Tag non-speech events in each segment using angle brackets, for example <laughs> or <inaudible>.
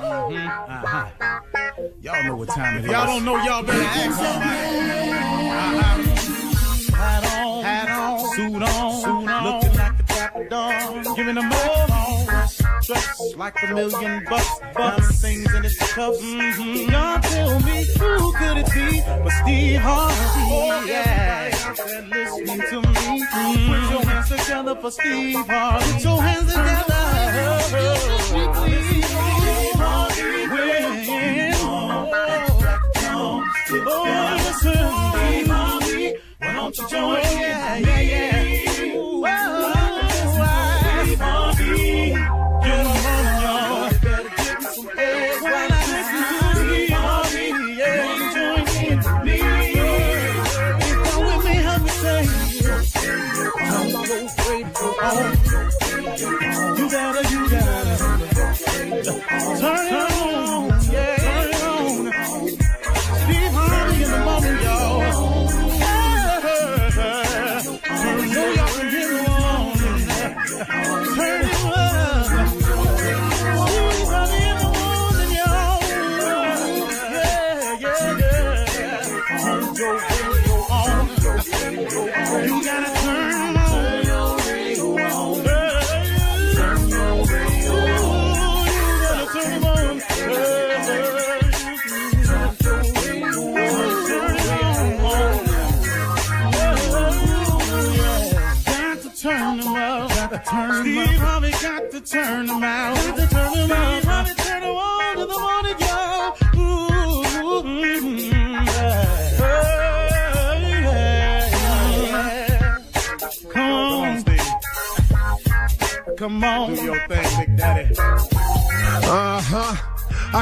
Mm-hmm. Uh-huh. Y'all know what time it is. Y'all don't know, y'all better ask somebody. Uh-huh. Hat on, hat on, suit on, suit on, looking like a dapper dog, giving them all dressed like a million bucks, bucks, things in its cuffs. Mm-hmm. Y'all tell me who could it be but Steve Harvey? Oh, yeah. Everybody out there listening to me, mm-hmm. put your hands together for Steve Harvey. Put your hands together. Steve oh, listen, oh, Steve Harvey, why don't you join me? Yeah, yeah, yeah.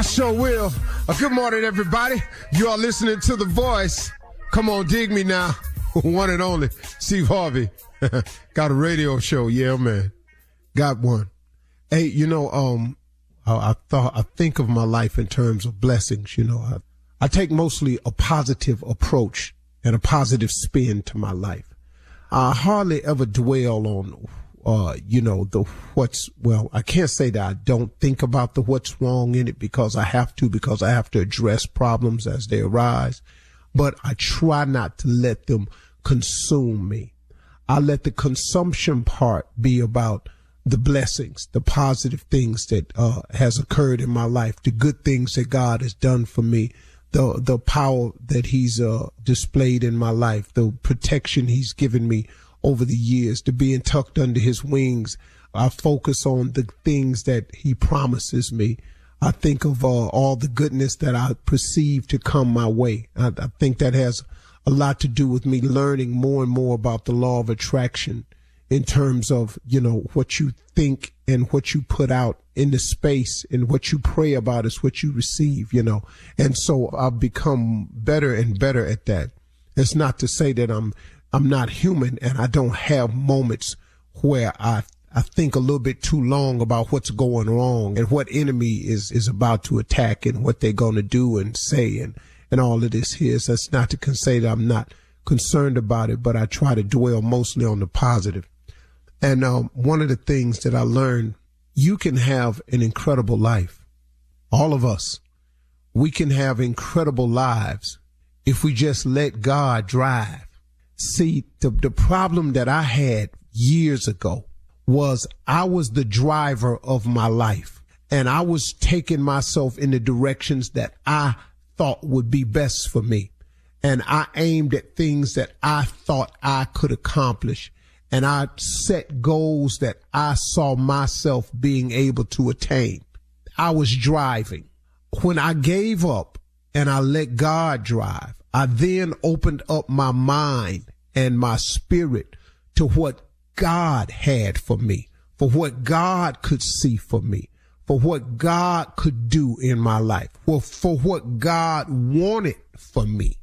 I sure will. Uh, good morning, everybody. You are listening to The Voice. Come on, dig me now. <laughs> one and only Steve Harvey. <laughs> Got a radio show. Yeah, man. Got one. Hey, you know, um, I, I thought, I think of my life in terms of blessings. You know, I, I take mostly a positive approach and a positive spin to my life. I hardly ever dwell on, uh, you know, the what's, well, I can't say that I don't think about the what's wrong in it because I have to, because I have to address problems as they arise, but I try not to let them consume me. I let the consumption part be about the blessings, the positive things that, uh, has occurred in my life, the good things that God has done for me, the, the power that he's, uh, displayed in my life, the protection he's given me over the years, to being tucked under his wings. I focus on the things that he promises me. I think of uh, all the goodness that I perceive to come my way. I, I think that has a lot to do with me learning more and more about the law of attraction in terms of, you know, what you think and what you put out in the space and what you pray about is what you receive, you know. And so I've become better and better at that. It's not to say that I'm I'm not human and I don't have moments where I I think a little bit too long about what's going wrong and what enemy is is about to attack and what they're going to do and say and and all of this here. So that's not to say that I'm not concerned about it, but I try to dwell mostly on the positive. And um, one of the things that I learned, you can have an incredible life. All of us, we can have incredible lives if we just let God drive. See, the, the problem that I had years ago was I was the driver of my life and I was taking myself in the directions that I thought would be best for me. And I aimed at things that I thought I could accomplish. And I set goals that I saw myself being able to attain. I was driving. When I gave up and I let God drive, I then opened up my mind and my spirit to what God had for me, for what God could see for me, for what God could do in my life, for, for what God wanted for me.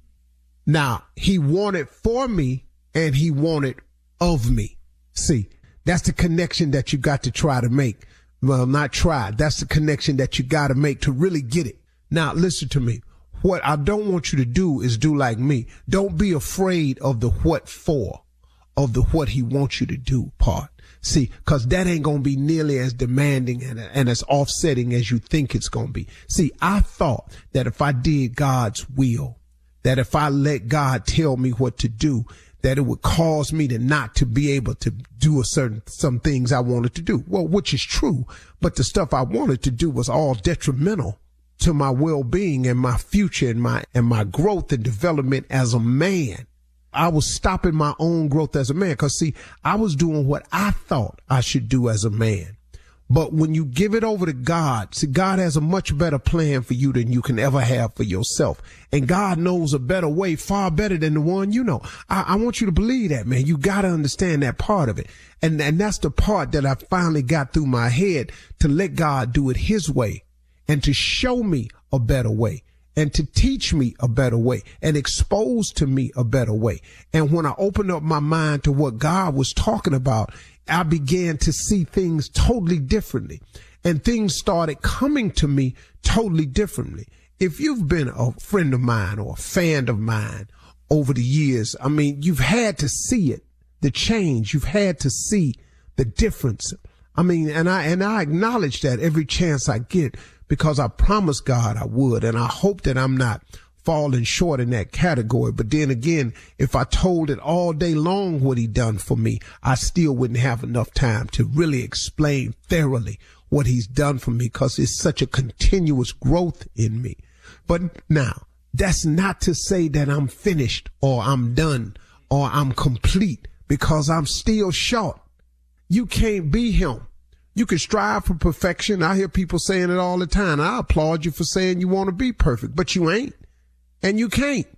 Now, he wanted for me and he wanted of me. See, that's the connection that you got to try to make. Well, not try. That's the connection that you got to make to really get it. Now, listen to me. What I don't want you to do is do like me. Don't be afraid of the what for, of the what he wants you to do part. See, cause that ain't gonna be nearly as demanding and, and as offsetting as you think it's gonna be. See, I thought that if I did God's will, that if I let God tell me what to do, that it would cause me to not to be able to do a certain, some things I wanted to do. Well, which is true, but the stuff I wanted to do was all detrimental to my well-being and my future and my, and my growth and development as a man. I was stopping my own growth as a man. Cause see, I was doing what I thought I should do as a man. But when you give it over to God, see, God has a much better plan for you than you can ever have for yourself. And God knows a better way, far better than the one you know. I, I want you to believe that, man. You got to understand that part of it. And, and that's the part that I finally got through my head to let God do it his way and to show me a better way and to teach me a better way and expose to me a better way. And when I opened up my mind to what God was talking about, I began to see things totally differently and things started coming to me totally differently. If you've been a friend of mine or a fan of mine over the years, I mean, you've had to see it, the change. You've had to see the difference. I mean, and I, and I acknowledge that every chance I get because I promised God I would. And I hope that I'm not falling short in that category. But then again, if I told it all day long what he done for me, I still wouldn't have enough time to really explain thoroughly what he's done for me because it's such a continuous growth in me. But now that's not to say that I'm finished or I'm done or I'm complete because I'm still short. You can't be him. You can strive for perfection. I hear people saying it all the time. I applaud you for saying you want to be perfect, but you ain't. And you can't.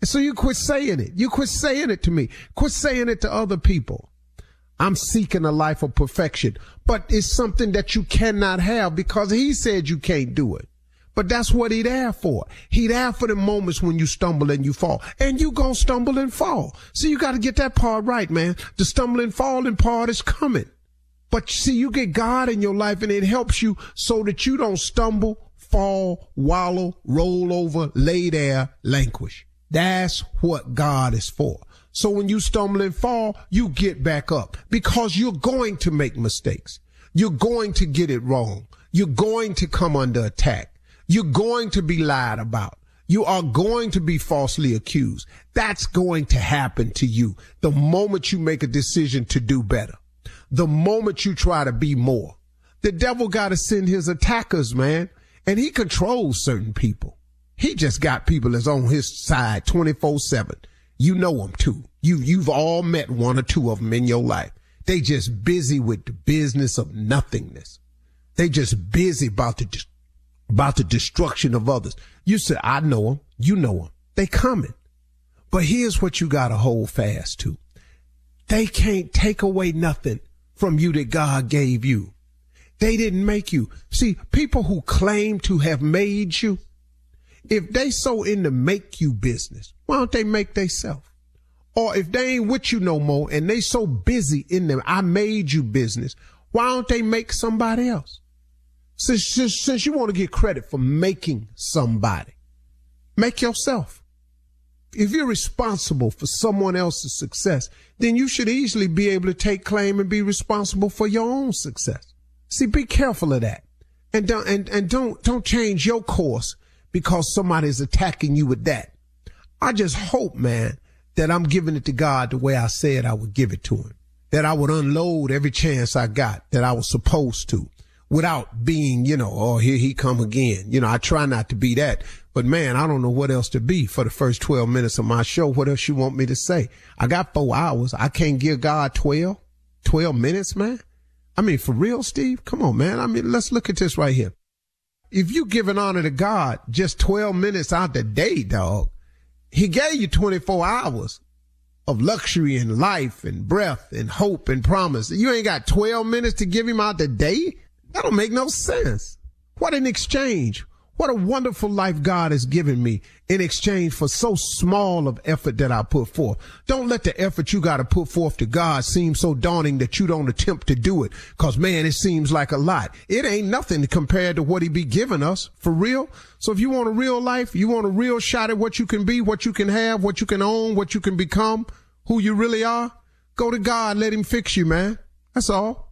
And so you quit saying it. You quit saying it to me. Quit saying it to other people. I'm seeking a life of perfection, but it's something that you cannot have because he said you can't do it. But that's what he there for. He there for the moments when you stumble and you fall. And you gonna stumble and fall. So you gotta get that part right, man. The stumbling falling part is coming. But see, you get God in your life and it helps you so that you don't stumble, fall, wallow, roll over, lay there, languish. That's what God is for. So when you stumble and fall, you get back up because you're going to make mistakes. You're going to get it wrong. You're going to come under attack. You're going to be lied about. You are going to be falsely accused. That's going to happen to you the moment you make a decision to do better the moment you try to be more. The devil got to send his attackers, man, and he controls certain people. He just got people that's on his side 24 seven. You know them too. You, you've all met one or two of them in your life. They just busy with the business of nothingness. They just busy about just about the destruction of others. You said, I know them. You know them. They coming. But here's what you got to hold fast to. They can't take away nothing from you that God gave you. They didn't make you. See, people who claim to have made you, if they so in the make you business, why don't they make they self? Or if they ain't with you no more and they so busy in them, I made you business, why don't they make somebody else? Since, since, since you want to get credit for making somebody, make yourself. If you're responsible for someone else's success, then you should easily be able to take claim and be responsible for your own success. See, be careful of that. And don't, and, and don't, don't change your course because somebody's attacking you with that. I just hope, man, that I'm giving it to God the way I said I would give it to him. That I would unload every chance I got that I was supposed to without being, you know, oh, here he come again. You know, I try not to be that, but man, I don't know what else to be for the first 12 minutes of my show. What else you want me to say? I got four hours. I can't give God 12, 12 minutes, man. I mean, for real, Steve? Come on, man. I mean, let's look at this right here. If you giving honor to God just 12 minutes out the day, dog, he gave you 24 hours of luxury and life and breath and hope and promise. You ain't got 12 minutes to give him out the day? That don't make no sense. What an exchange. What a wonderful life God has given me in exchange for so small of effort that I put forth. Don't let the effort you got to put forth to God seem so daunting that you don't attempt to do it. Cause man, it seems like a lot. It ain't nothing compared to what he be giving us for real. So if you want a real life, you want a real shot at what you can be, what you can have, what you can own, what you can become, who you really are, go to God. Let him fix you, man. That's all.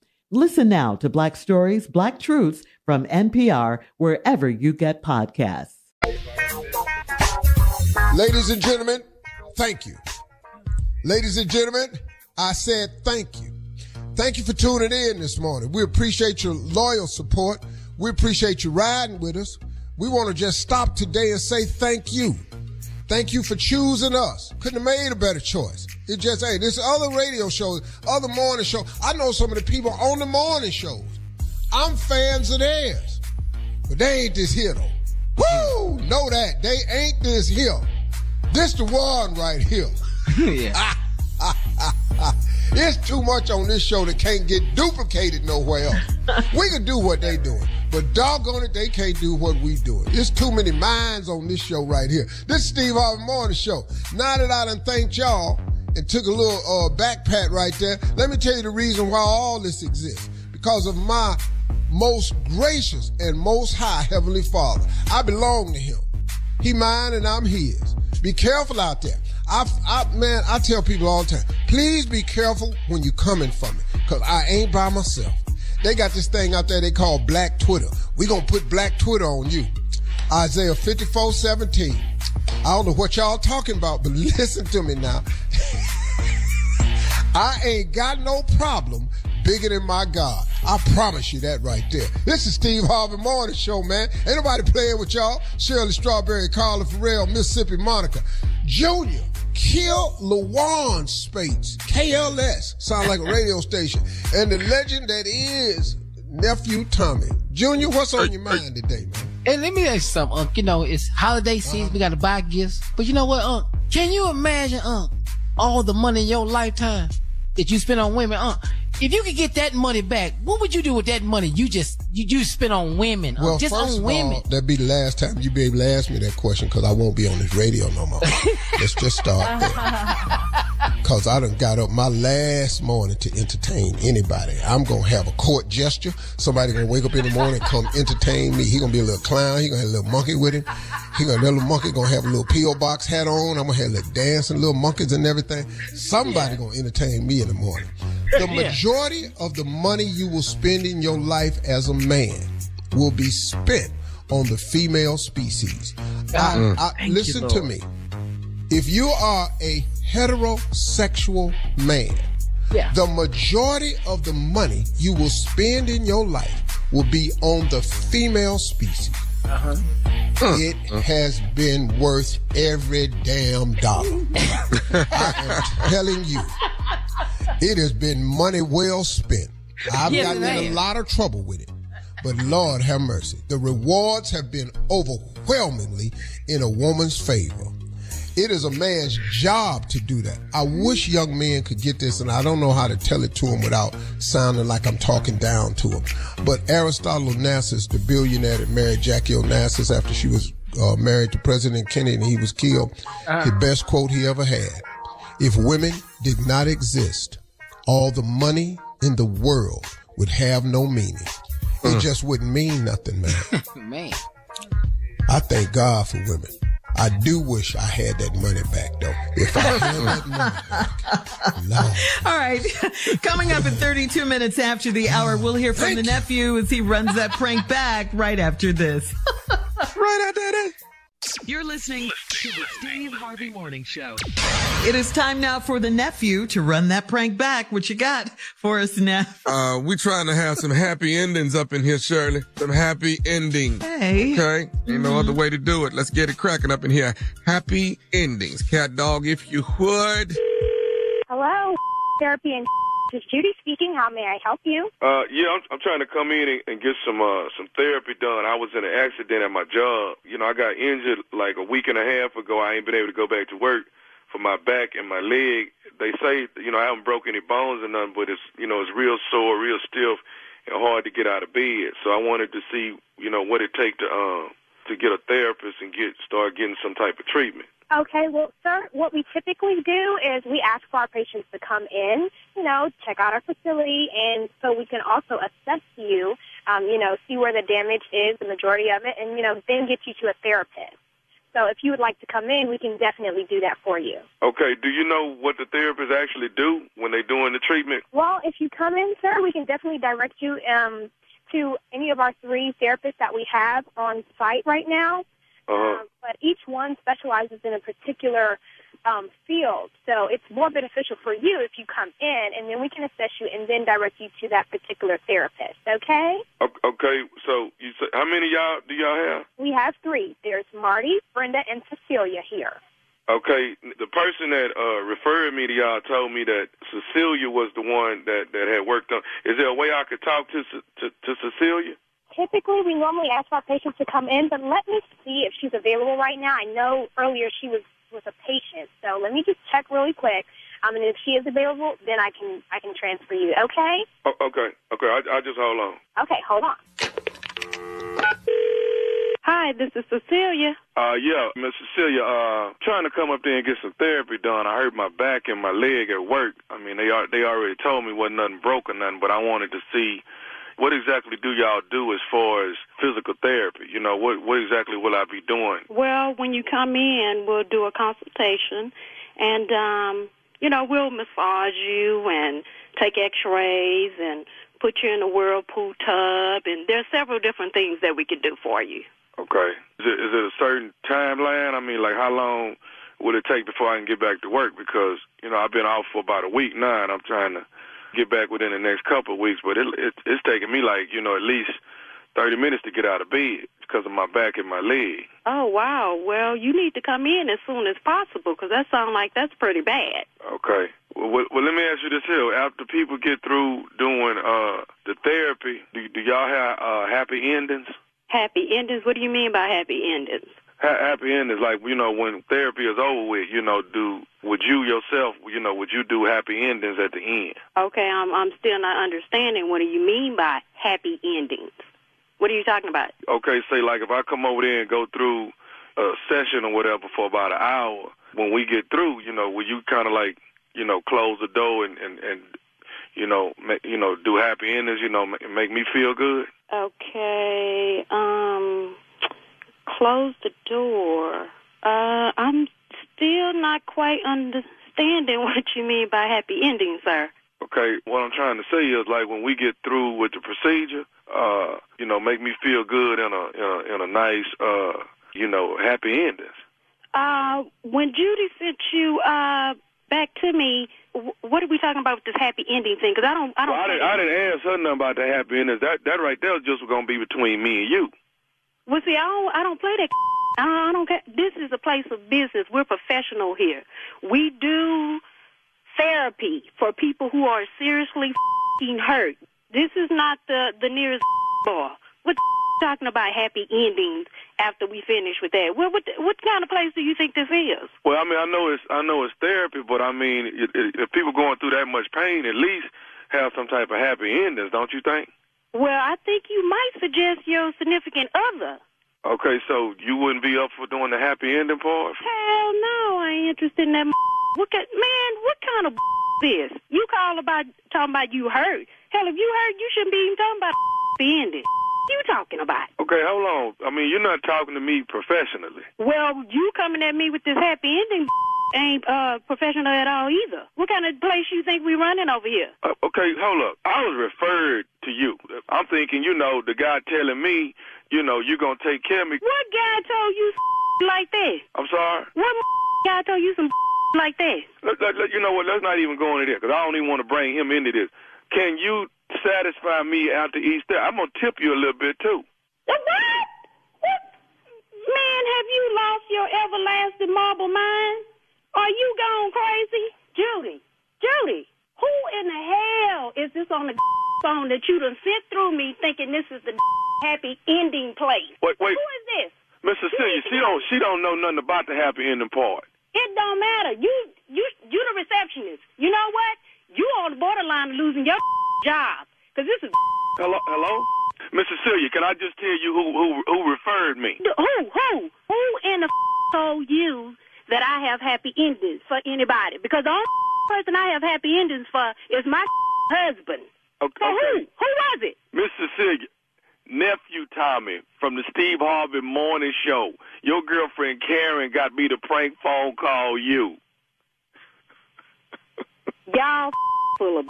Listen now to Black Stories, Black Truths from NPR, wherever you get podcasts. Ladies and gentlemen, thank you. Ladies and gentlemen, I said thank you. Thank you for tuning in this morning. We appreciate your loyal support. We appreciate you riding with us. We want to just stop today and say thank you. Thank you for choosing us. Couldn't have made a better choice. It just, hey, there's other radio shows, other morning shows. I know some of the people on the morning shows. I'm fans of theirs. But they ain't this here though. Woo! Know that. They ain't this here. This the one right here. <laughs> yeah. <laughs> It's too much on this show that can't get duplicated nowhere else. <laughs> we can do what they doing, but doggone it, they can't do what we doing. It's too many minds on this show right here. This is Steve Harvey Morning Show. Now that I done thanked y'all and took a little uh, back pat right there, let me tell you the reason why all this exists. Because of my most gracious and most high Heavenly Father. I belong to Him. He mine and I'm His. Be careful out there. I, I, man, I tell people all the time, please be careful when you coming for me, cause I ain't by myself. They got this thing out there they call Black Twitter. We gonna put Black Twitter on you. Isaiah 54, 17. I don't know what y'all talking about, but <laughs> listen to me now. <laughs> I ain't got no problem bigger than my God. I promise you that right there. This is Steve Harvey Morning Show, man. Ain't nobody playing with y'all. Shirley Strawberry, Carla Ferrell, Mississippi Monica. Junior, kill Lawan Spates. KLS. Sound like a radio <laughs> station. And the legend that is nephew Tommy. Junior, what's on your mind today, man? And let me ask you something, Unc. You know, it's holiday uh-huh. season. We got to buy gifts. But you know what, Unc? Can you imagine, Unc, all the money in your lifetime that you spend on women, Unc? If you could get that money back, what would you do with that money you just you, you spend on women? Unc? Well, just first on of women. all, that'd be the last time you'd be able to ask me that question because I won't be on this radio no more. <laughs> Let's just start there. <laughs> Because I done got up my last morning to entertain anybody. I'm going to have a court gesture. Somebody going to wake up in the morning come entertain me. He going to be a little clown. He going to have a little monkey with him. He going to, that little monkey going to have a little P.O. box hat on. I'm going to have a little dancing little monkeys and everything. Somebody going to entertain me in the morning. The Yeah. majority of the money you will spend in your life as a man will be spent on the female species. I, I, Thank you, listen to me. If you are a heterosexual man, Yeah. the majority of the money you will spend in your life will be on the female species. Uh-huh. It has been worth every damn dollar. <laughs> I am telling you, it has been money well spent. I've Yes, gotten in a lot of trouble with it. But Lord have mercy. The rewards have been overwhelmingly in a woman's favor. It is a man's job to do that. I wish young men could get this, and I don't know how to tell it to them without sounding like I'm talking down to them. But Aristotle Onassis, the billionaire that married Jackie Onassis after she was uh, married to President Kennedy and he was killed, the best quote he ever had. If women did not exist, all the money in the world would have no meaning. It just wouldn't mean nothing, man. <laughs> Man. I thank God for women. I do wish I had that money back, though. If I had that money back, Lord. All right. <laughs> Coming up in 32 minutes after the hour, we'll hear from the nephew as he runs that prank back right after this. right after that. You're listening to the Steve Harvey Morning Show. It is time now for the nephew to run that prank back. What you got for us, Neff? Uh, we trying to have some happy endings up in here, Shirley. Some happy endings. Hey. Okay? Ain't no other way to do it. Let's get it cracking up in here. Happy endings. Cat dog, if you would. Hello, therapy and this is Judy speaking. How may I help you? Uh, yeah, I'm, I'm trying to come in and, and get some uh, some therapy done. I was in an accident at my job. You know, I got injured like a week and a half ago. I ain't been able to go back to work for my back and my leg. They say, you know, I haven't broke any bones or nothing, but it's, you know, it's real sore, real stiff, and hard to get out of bed. So I wanted to see, you know, what it take to um to get a therapist and get start getting some type of treatment. Okay, well, sir, what we typically do is we ask for our patients to come in, you know, check out our facility, and so we can also assess you, um, you know, see where the damage is, the majority of it, and, you know, then get you to a therapist. So if you would like to come in, we can definitely do that for you. Okay, do you know what the therapists actually do when they're doing the treatment? Well, if you come in, sir, we can definitely direct you um, to any of our three therapists that we have on site right now. Uh-huh. Um, but each one specializes in a particular um, field. So it's more beneficial for you if you come in, and then we can assess you and then direct you to that particular therapist. Okay? Okay, so you say, how many y'all do y'all have? We have three. There's Marty, Brenda, and Cecilia here. Okay, the person that uh, referred me to y'all told me that Cecilia was the one that, that had worked on. Is there a way I could talk to to, to Cecilia? Typically, we normally ask our patients to come in, but let me see if she's available right now. I know earlier she was with a patient, so let me just check really quick. Um, and if she is available, then I can I can transfer you. Okay? O- okay, okay, I, I just hold on. Okay, hold on. Hi, this is Cecilia. Uh, yeah, Miss Cecilia, uh, trying to come up there and get some therapy done. I hurt my back and my leg at work. I mean, they are, they already told me wasn't nothing broken, nothing, but I wanted to see what exactly do y'all do as far as physical therapy? You know, what what exactly will I be doing? Well, when you come in, we'll do a consultation, and um, you know we'll massage you and take X-rays and put you in a whirlpool tub, and there's several different things that we can do for you. Okay. Is it, is it a certain timeline? I mean, like how long would it take before I can get back to work? Because you know I've been off for about a week now, and I'm trying to get back within the next couple of weeks. But it, it it's taking me like you know at least 30 minutes to get out of bed because of my back and my leg. Oh wow. Well, you need to come in as soon as possible because that sounds like that's pretty bad. Okay. Well, well, well, let me ask you this here. After people get through doing uh the therapy, do, do y'all have uh, happy endings? Happy endings. What do you mean by happy endings? Ha- happy endings, like you know, when therapy is over with, you know, do would you yourself, you know, would you do happy endings at the end? Okay, I'm I'm still not understanding. What do you mean by happy endings? What are you talking about? Okay, say like if I come over there and go through a session or whatever for about an hour, when we get through, you know, will you kind of like, you know, close the door and and and you know, make, you know, do happy endings, you know, make, make me feel good? Okay. Um, close the door. Uh, I'm still not quite understanding <laughs> what you mean by happy ending, sir. Okay, what I'm trying to say is like when we get through with the procedure, uh, you know, make me feel good in a in a, in a nice, uh, you know, happy endings. Uh, when Judy sent you uh back to me, what are we talking about with this happy ending thing? Because I don't, I don't. Well, I didn't, I didn't ask her nothing about the happy endings. That that right there is just gonna be between me and you. Well, see, I don't, I don't play that. <laughs> I don't, care. This is a place of business. We're professional here. We do therapy for people who are seriously <laughs> hurt. This is not the the nearest <laughs> bar. What talking about happy endings after we finish with that? What what what kind of place do you think this is? Well, I mean, I know it's I know it's therapy, but I mean, it, it, if people going through that much pain, at least have some type of happy endings, don't you think? Well, I think you might suggest your significant other. Okay, so you wouldn't be up for doing the happy ending part? Hell no, I ain't interested in that. What kind, man? What kind of this? You call about talking about you hurt? Hell, if you hurt, you shouldn't be even talking about the ending. You talking about? Okay, hold on. I mean, you're not talking to me professionally. Well, you coming at me with this happy ending <laughs> ain't uh professional at all either. What kind of place you think we running over here? Uh, okay, hold up. I was referred to you. I'm thinking, you know, the guy telling me, you know, you're gonna take care of me. What guy told you <laughs> like that? I'm sorry. What <laughs> guy told you some like that? Let, let, let- you know what? Let's not even go into this because I don't even want to bring him into this. Can you satisfy me after Easter? I'm gonna tip you a little bit too. What? What? Man, have you lost your everlasting marble mind? Are you gone crazy? Judy, Judy, who in the hell is this on the <laughs> phone that you done sent through me thinking this is the <laughs> happy ending place? Wait, wait. Who is this? Miss Cecilia, she don't she don't know nothing about the happy ending part. It don't matter. You, you, you the receptionist. You know what? You on the borderline of losing your <laughs> job. Cause this is <laughs> Hello, hello, Miss Cecilia. Can I just tell you who who who referred me? Who, who, who in the <laughs> told you that I have happy endings for anybody? Because the only person I have happy endings for is my husband. Okay. So who? Who was it? Miss Cecilia, nephew Tommy from the Steve Harvey Morning Show. Your girlfriend Karen got me to prank phone call you. Y'all <laughs> full of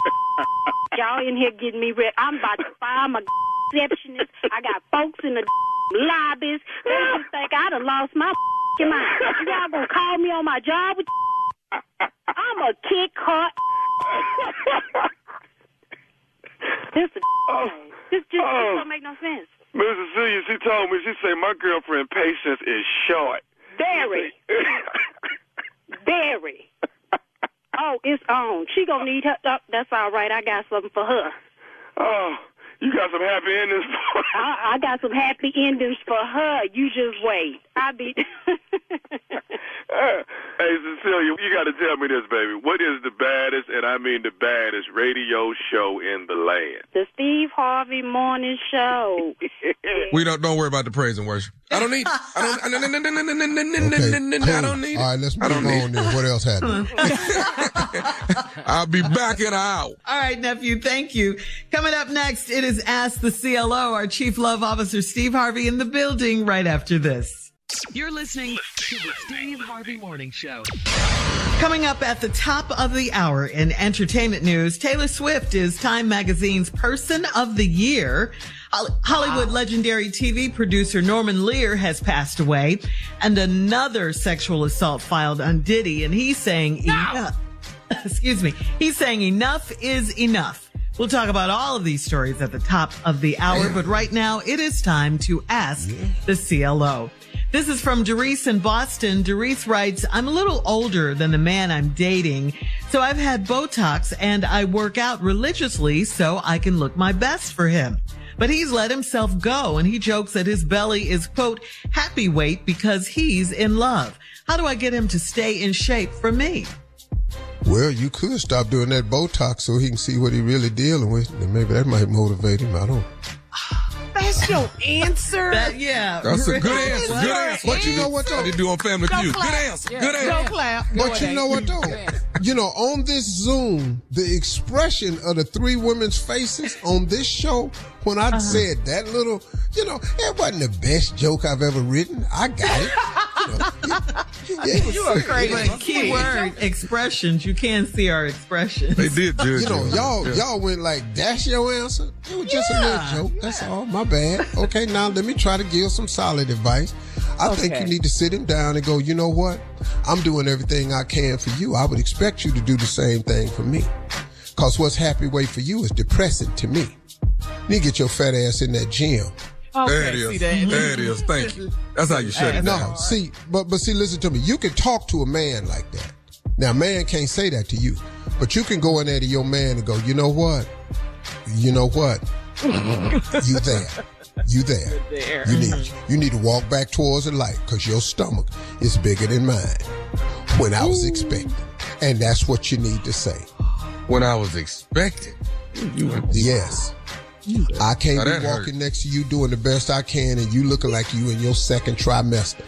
<laughs> y'all in here getting me ready. I'm about to fire my <laughs> receptionist. I got folks in the lobbies. They just think I done lost my mind. Y'all gonna call me on my job? With I'm a kick hot. this is oh, this just, this oh. don't make no sense. Miss Cecilia, she told me, she said my girlfriend patience is short. Very, very. Oh, it's on. She gonna need her. Oh, that's all right. I got something for her. Oh, you got some happy endings. I, I got some happy endings for her. You just wait. I be. <laughs> hey, Cecilia, you got to tell me this, baby. What is the baddest, and I mean the baddest, radio show in the land? the Steve Harvey Morning Show. <laughs> We don't don't worry about the praise and worship. I don't need. I don't. I don't, I don't, I don't, Okay, I cool. don't need. All right, let's move on then. What else happened? <laughs> I'll be back in an hour. All right, nephew. Thank you. Coming up next, it is Ask the CLO. Our Chief Love Officer, Steve Harvey, in the building right after this. You're listening to the Steve Harvey Morning Show. Coming up at the top of the hour in entertainment news, Taylor Swift is Time Magazine's Person of the Year. Hol- Hollywood legendary TV producer Norman Lear has passed away, and another sexual assault filed on Diddy, and he's saying enough. <laughs> Excuse me. He's saying enough is enough. We'll talk about all of these stories at the top of the hour, but right now it is time to ask the CLO. This is from Doris in Boston. Doris writes, I'm a little older than the man I'm dating, so I've had Botox and I work out religiously so I can look my best for him. But he's let himself go and he jokes that his belly is quote, happy weight because he's in love. How do I get him to stay in shape for me? Well, you could stop doing that Botox so he can see what he really dealing with, and maybe that might motivate him. I don't. <sighs> That's your answer. That- yeah. That's a good answer. Good answer. But you know what, though? How they do on Family Feud. Good answer. Yeah. Good Don't clap. But you know what though? <laughs> You know, on this Zoom, the expression of the three women's faces on this show, when I uh-huh. said that little, you know, it wasn't the best joke I've ever written. I got it. You, know, yeah, <laughs> You are crazy. But keyword expressions. You can see our expressions. They did judge You know, y'all Yeah. y'all went like, that's your answer? It was just a little joke. That's all. My bad. Okay, now let me try to give some solid advice. I think you need to sit him down and go, you know what? I'm doing everything I can for you. I would expect you to do the same thing for me. Cause what's happy weight for you is depressing to me. You need to get your fat ass in that gym. Okay, There it see is. that? There it is. Thank you. That's how you shut it No, see, but but see, listen to me. You can talk to a man like that. Now, man can't say that to you, but you can go in there to your man and go, you know what? You know what? you there? You <laughs> there? There. You need you need to walk back towards the light because your stomach is bigger than mine. When I was expecting, and that's what you need to say. When I was expecting. You went Yes. I can't Now be walking hurt. next to you doing the best I can and you looking like you in your second trimester.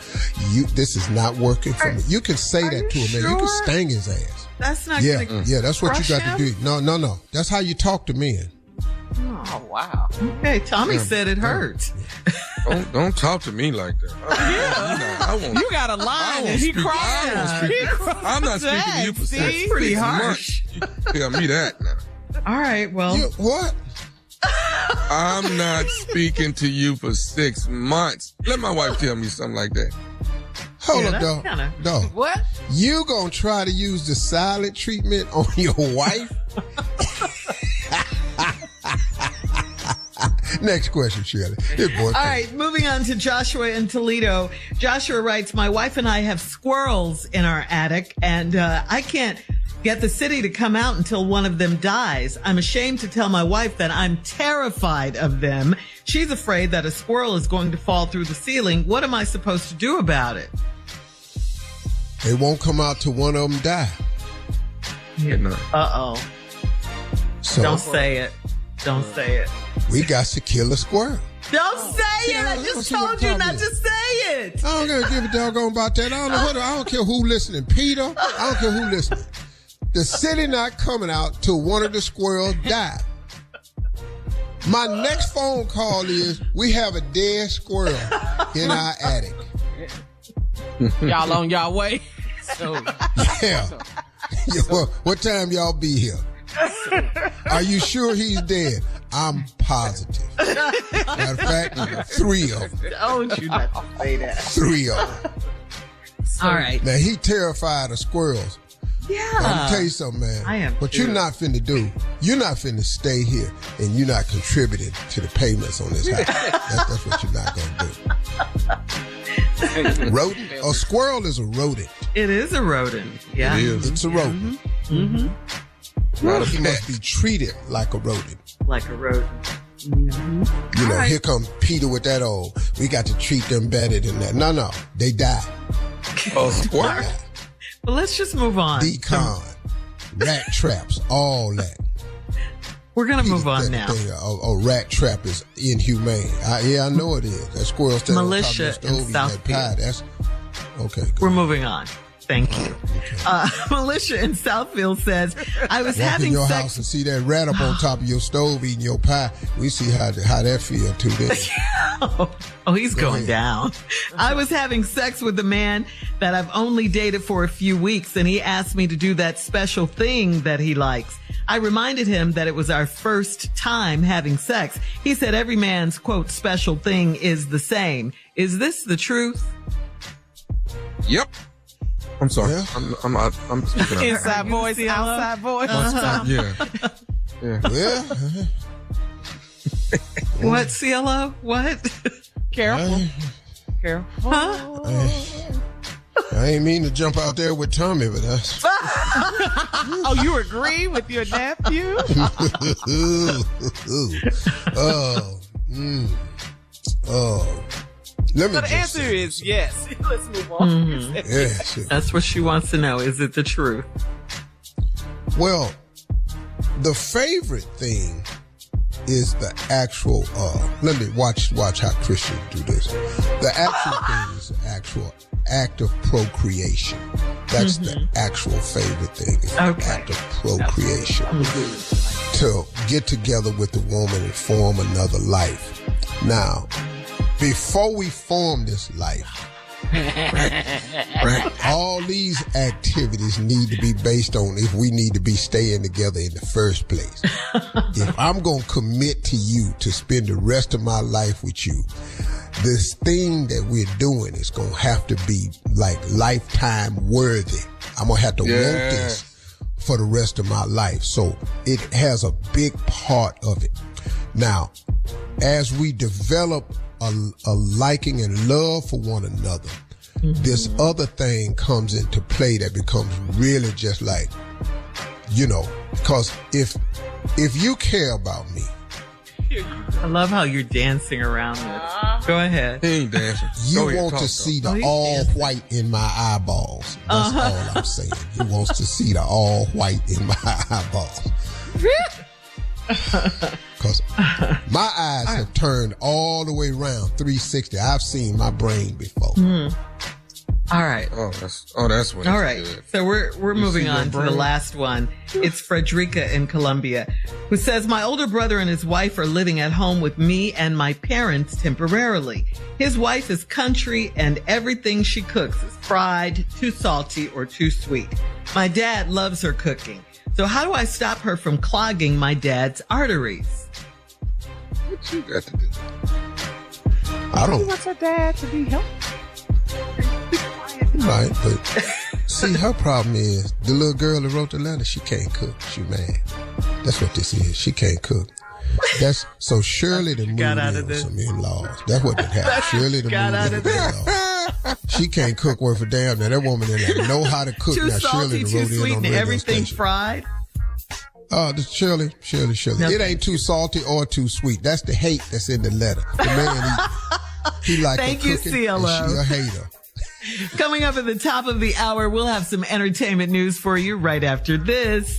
You this is not working for me. You can say that to a man. You can sure? sting his ass. That's not Yeah, gonna yeah, that's what you got him? to do. No, no, no. That's how you talk to men. Oh wow. Okay, Tommy said it hurt. <laughs> Don't don't talk to me like that. Oh, yeah. I won't. You got a line and he speak- I crossed. won't speak- He crossed I'm not speaking to you that, for see? six, Pretty six harsh. months. You Tell me that now. All right, well, You, what? I'm not speaking to you for six months. Let my wife tell me something like that. Hold Yeah, up, dog. kinda- Dog. <laughs> What? You gonna try to use the silent treatment on your wife? <laughs> Next question, Shirley. All right, moving on to Joshua in Toledo. Joshua writes, My wife and I have squirrels in our attic, and uh, I can't get the city to come out until one of them dies. I'm ashamed to tell my wife that I'm terrified of them. She's afraid that a squirrel is going to fall through the ceiling. What am I supposed to do about it? They won't come out till one of them die. Uh oh. So Don't say it. Don't say it. we got to kill a squirrel. Don't say it. I just told you not is. to say it. I don't give a doggone about that. I don't know what. I don't care who listening. Peter. I don't care who listening. The city not coming out till one of the squirrels die. My next phone call is we have a dead squirrel in our attic. Y'all on y'all way. So Yeah. <laughs> Yeah, well, what time y'all be here? Are you sure he's dead? I'm positive. Matter of fact, three of them. Don't you not to say that. Three of them. All right. Now he terrified of squirrels. Yeah. Now, I'm tell you something, man. I am What too. you're not finna do, you're not finna stay here and you're not contributing to the payments on this house. <laughs> that's, that's what you're not gonna do. <laughs> rodent? A squirrel is a rodent. It is a rodent. Yeah. It is. It's a rodent. Mm-hmm. Not a He must be treated like a rodent. Like a rodent. You know, here come Peter with that old, we got to treat them better than that. No, no, they die. <laughs> A squirrel? Well, let's just move on. d-CON, rat traps, all that. We're going to move on now. a, a rat trap is inhumane. I, yeah, I know it is. That squirrel standing on top of Militia the in stove that Southfield. pie. That's okay. We're moving on. Thank you. Uh, <laughs> Militia in Southfield says, I was Walk in having your sex. house and see that rat up on <gasps> top of your stove eating your pie. We see how how that feel too. <laughs> Then. Oh, he's going down. I was having sex with a man that I've only dated for a few weeks, and he asked me to do that special thing that he likes. I reminded him that it was our first time having sex. He said every man's quote special thing is the same. Is this the truth? Yep. I'm sorry. Yeah. I'm I'm out, I'm speaking out. <laughs> inside you voice, outside voice. Uh-huh. <laughs> Yeah. Yeah. Well, <laughs> What, CLO? What? Careful. I, Careful. Huh? I, I ain't mean to jump out there with Tommy, but that's. oh, you agree with your nephew? oh, mm, oh. Let me So the answer say is yes. <laughs> Let's move on. <laughs> Mhm. Yes. That's what she wants to know. Is it the truth? Well, the favorite thing is the actual. uh Let me watch watch how Christian do this. The actual <laughs> thing is the actual act of procreation. That's the actual favorite thing. Is the act of procreation. To get together with the woman and form another life. Now, before we form this life, right? <laughs> All these activities need to be based on if we need to be staying together in the first place. if <laughs> I'm going to commit to you to spend the rest of my life with you, this thing that we're doing is going to have to be like lifetime worthy. I'm going to have to want this for the rest of my life. So it has a big part of it. Now, as we develop a, a liking and love for one another, this other thing comes into play that becomes really just like, you know, because if if you care about me, I love how you're dancing around this. Go ahead. He ain't dancing. you Go ahead, want talk, to see the Oh, all dancing. white in my eyeballs. That's Uh-huh. all I'm saying. He wants to see the all white in my <laughs> eyeballs. Because my eyes have turned all the way around 360. I've seen my brain before. Hmm. All right. Oh, that's oh, that's what. All it's right. good. So we're we're You moving on to the last one. It's Frederica in Colombia who says my older brother and his wife are living at home with me and my parents temporarily. His wife is country and everything she cooks is fried, too salty or too sweet. My dad loves her cooking. So how do I stop her from clogging my dad's arteries? What you got to do? I don't She wants her dad to be healthy. <laughs> right, but see, her problem is the little girl that wrote the letter. She can't cook. She mad. That's what this is. She can't cook. That's so surely the got out of this. some in-laws. That's what that happened. Surely the got out of in-laws. She can't cook worth a damn. Now that woman in there know how to cook. Too now salty, Shirley too wrote in sweet, on and everything station. fried. Oh, this Shirley, Shirley, Shirley. No, it ain't too salty or too sweet. That's the hate that's in the letter. The man, he, he like Thank you, CLO. she a hater. Coming up at the top of the hour, we'll have some entertainment news for you right after this.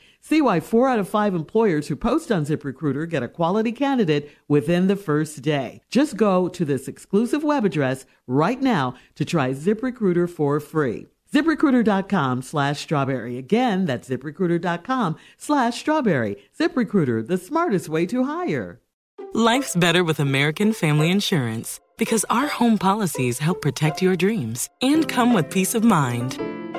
See why four out of five employers who post on ZipRecruiter get a quality candidate within the first day. Just go to this exclusive web address right now to try ZipRecruiter for free. ZipRecruiter.com slash strawberry. Again, that's ZipRecruiter.com slash strawberry. ZipRecruiter, the smartest way to hire. Life's better with American Family Insurance because our home policies help protect your dreams and come with peace of mind.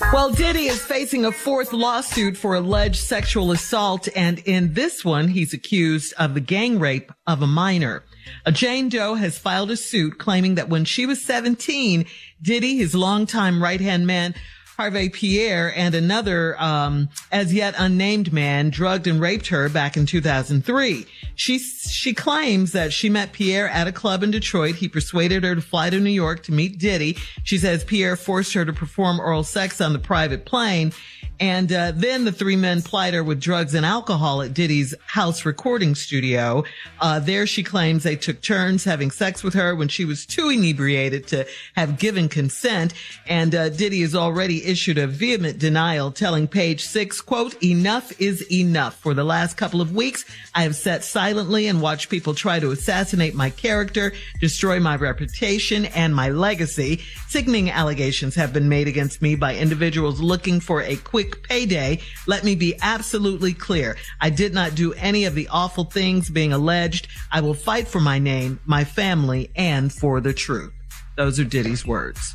Well, Diddy is facing a fourth lawsuit for alleged sexual assault, and in this one, he's accused of the gang rape of a minor. A Jane Doe has filed a suit claiming that when she was 17, Diddy, his longtime right-hand man, Harvey Pierre and another, um, as yet unnamed man drugged and raped her back in 2003. She, she claims that she met Pierre at a club in Detroit. He persuaded her to fly to New York to meet Diddy. She says Pierre forced her to perform oral sex on the private plane. And uh, then the three men plied her with drugs and alcohol at Diddy's house recording studio. Uh, there she claims they took turns having sex with her when she was too inebriated to have given consent. And uh, Diddy has already issued a vehement denial telling Page Six, quote, enough is enough. For the last couple of weeks, I have sat silently and watched people try to assassinate my character, destroy my reputation and my legacy. Sickening allegations have been made against me by individuals looking for a quick payday. Let me be absolutely clear. I did not do any of the awful things being alleged. I will fight for my name, my family, and for the truth. Those are Diddy's words.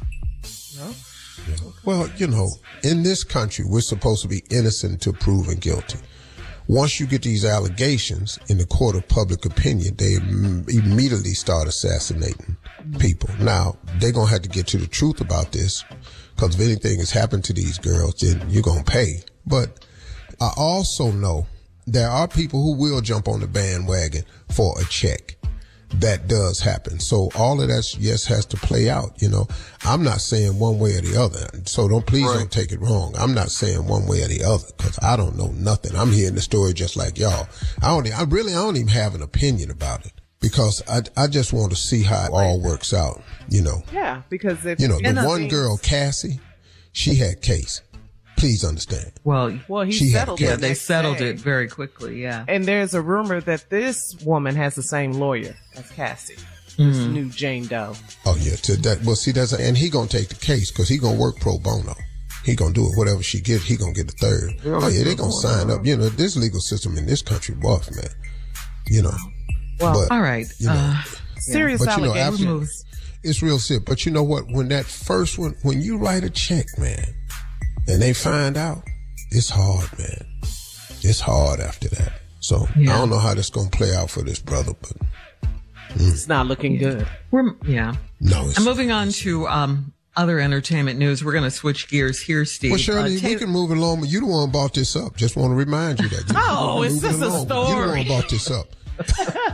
Well, you know, in this country, we're supposed to be innocent until proven guilty. Once you get these allegations in the court of public opinion, they im- immediately start assassinating people. Now, they're going to have to get to the truth about this because if anything has happened to these girls, then you're going to pay. But I also know there are people who will jump on the bandwagon for a check. That does happen. So all of that, yes, has to play out. You know, I'm not saying one way or the other. So don't please don't take it wrong. I'm not saying one way or the other because I don't know nothing. I'm hearing the story just like y'all. I don't. I really, I don't even have an opinion about it because I, I just want to see how it all works out. You know, Yeah, because if you know, the innocent- one girl, Cassie, she had case. Please understand. Well, well, he She had settled it. Yeah, they settled day. it very quickly. Yeah. And there's a rumor that this woman has the same lawyer as Cassie. This Mhm. new Jane Doe. Oh yeah, to that. Well, see, that's and he gonna take the case because he gonna work pro bono. He gonna do it. Whatever she get, he gonna get the third. Oh yeah, they gonna sign up. You know, this legal system in this country, rough, man. You know. Well, but, all right. You know, Uh, serious but, you know, allegations. after- It's real simple. But you know what? When that first one, when you write a check, man, and they find out, it's hard, man. It's hard after that. So I don't know how this gonna play out for this brother, but It's not looking good. We're yeah. No, it's I'm moving on to um other entertainment news. We're going to switch gears here, Steve. Well, Shirley, Uh, we can move along, but you the one brought this up. Just want to remind you that. You <laughs> Oh, it's moving just a along, but You the one brought this up. <laughs>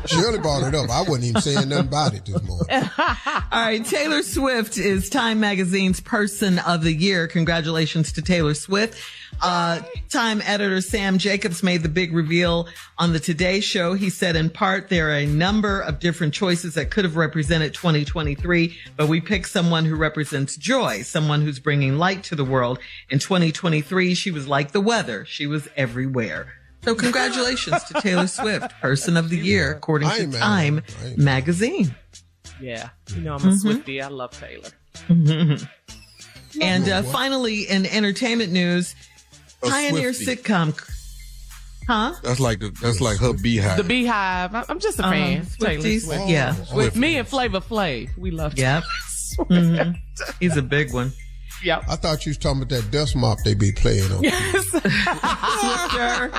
Shirley brought it up. I wasn't even saying nothing about it this morning. <laughs> All right, Taylor Swift is Time Magazine's Person of the Year. Congratulations to Taylor Swift. Uh, Time editor Sam Jacobs made the big reveal on the Today Show. He said, in part, there are a number of different choices that could have represented 2023, but we picked someone who represents joy, someone who's bringing light to the world. In 2023, she was like the weather. She was everywhere. So congratulations to Taylor Swift, Person of the Year, according to ain't mad at Time her. I ain't Magazine. Yeah. You know, I'm a Mhm. Swifty. I love Taylor. <laughs> And uh, finally, in entertainment news, A Pioneer Swiftie. sitcom. Huh? That's like the, that's like her beehive. The Beehive. I- I'm just a fan. Taylor Swifties. Swift. Yeah. With me and Flavor Flav. We love Yep. Taylor <laughs> Mhm. He's a big one. Yep. I thought you was talking about that dust mop they be playing on. Yes. <laughs> Swifter.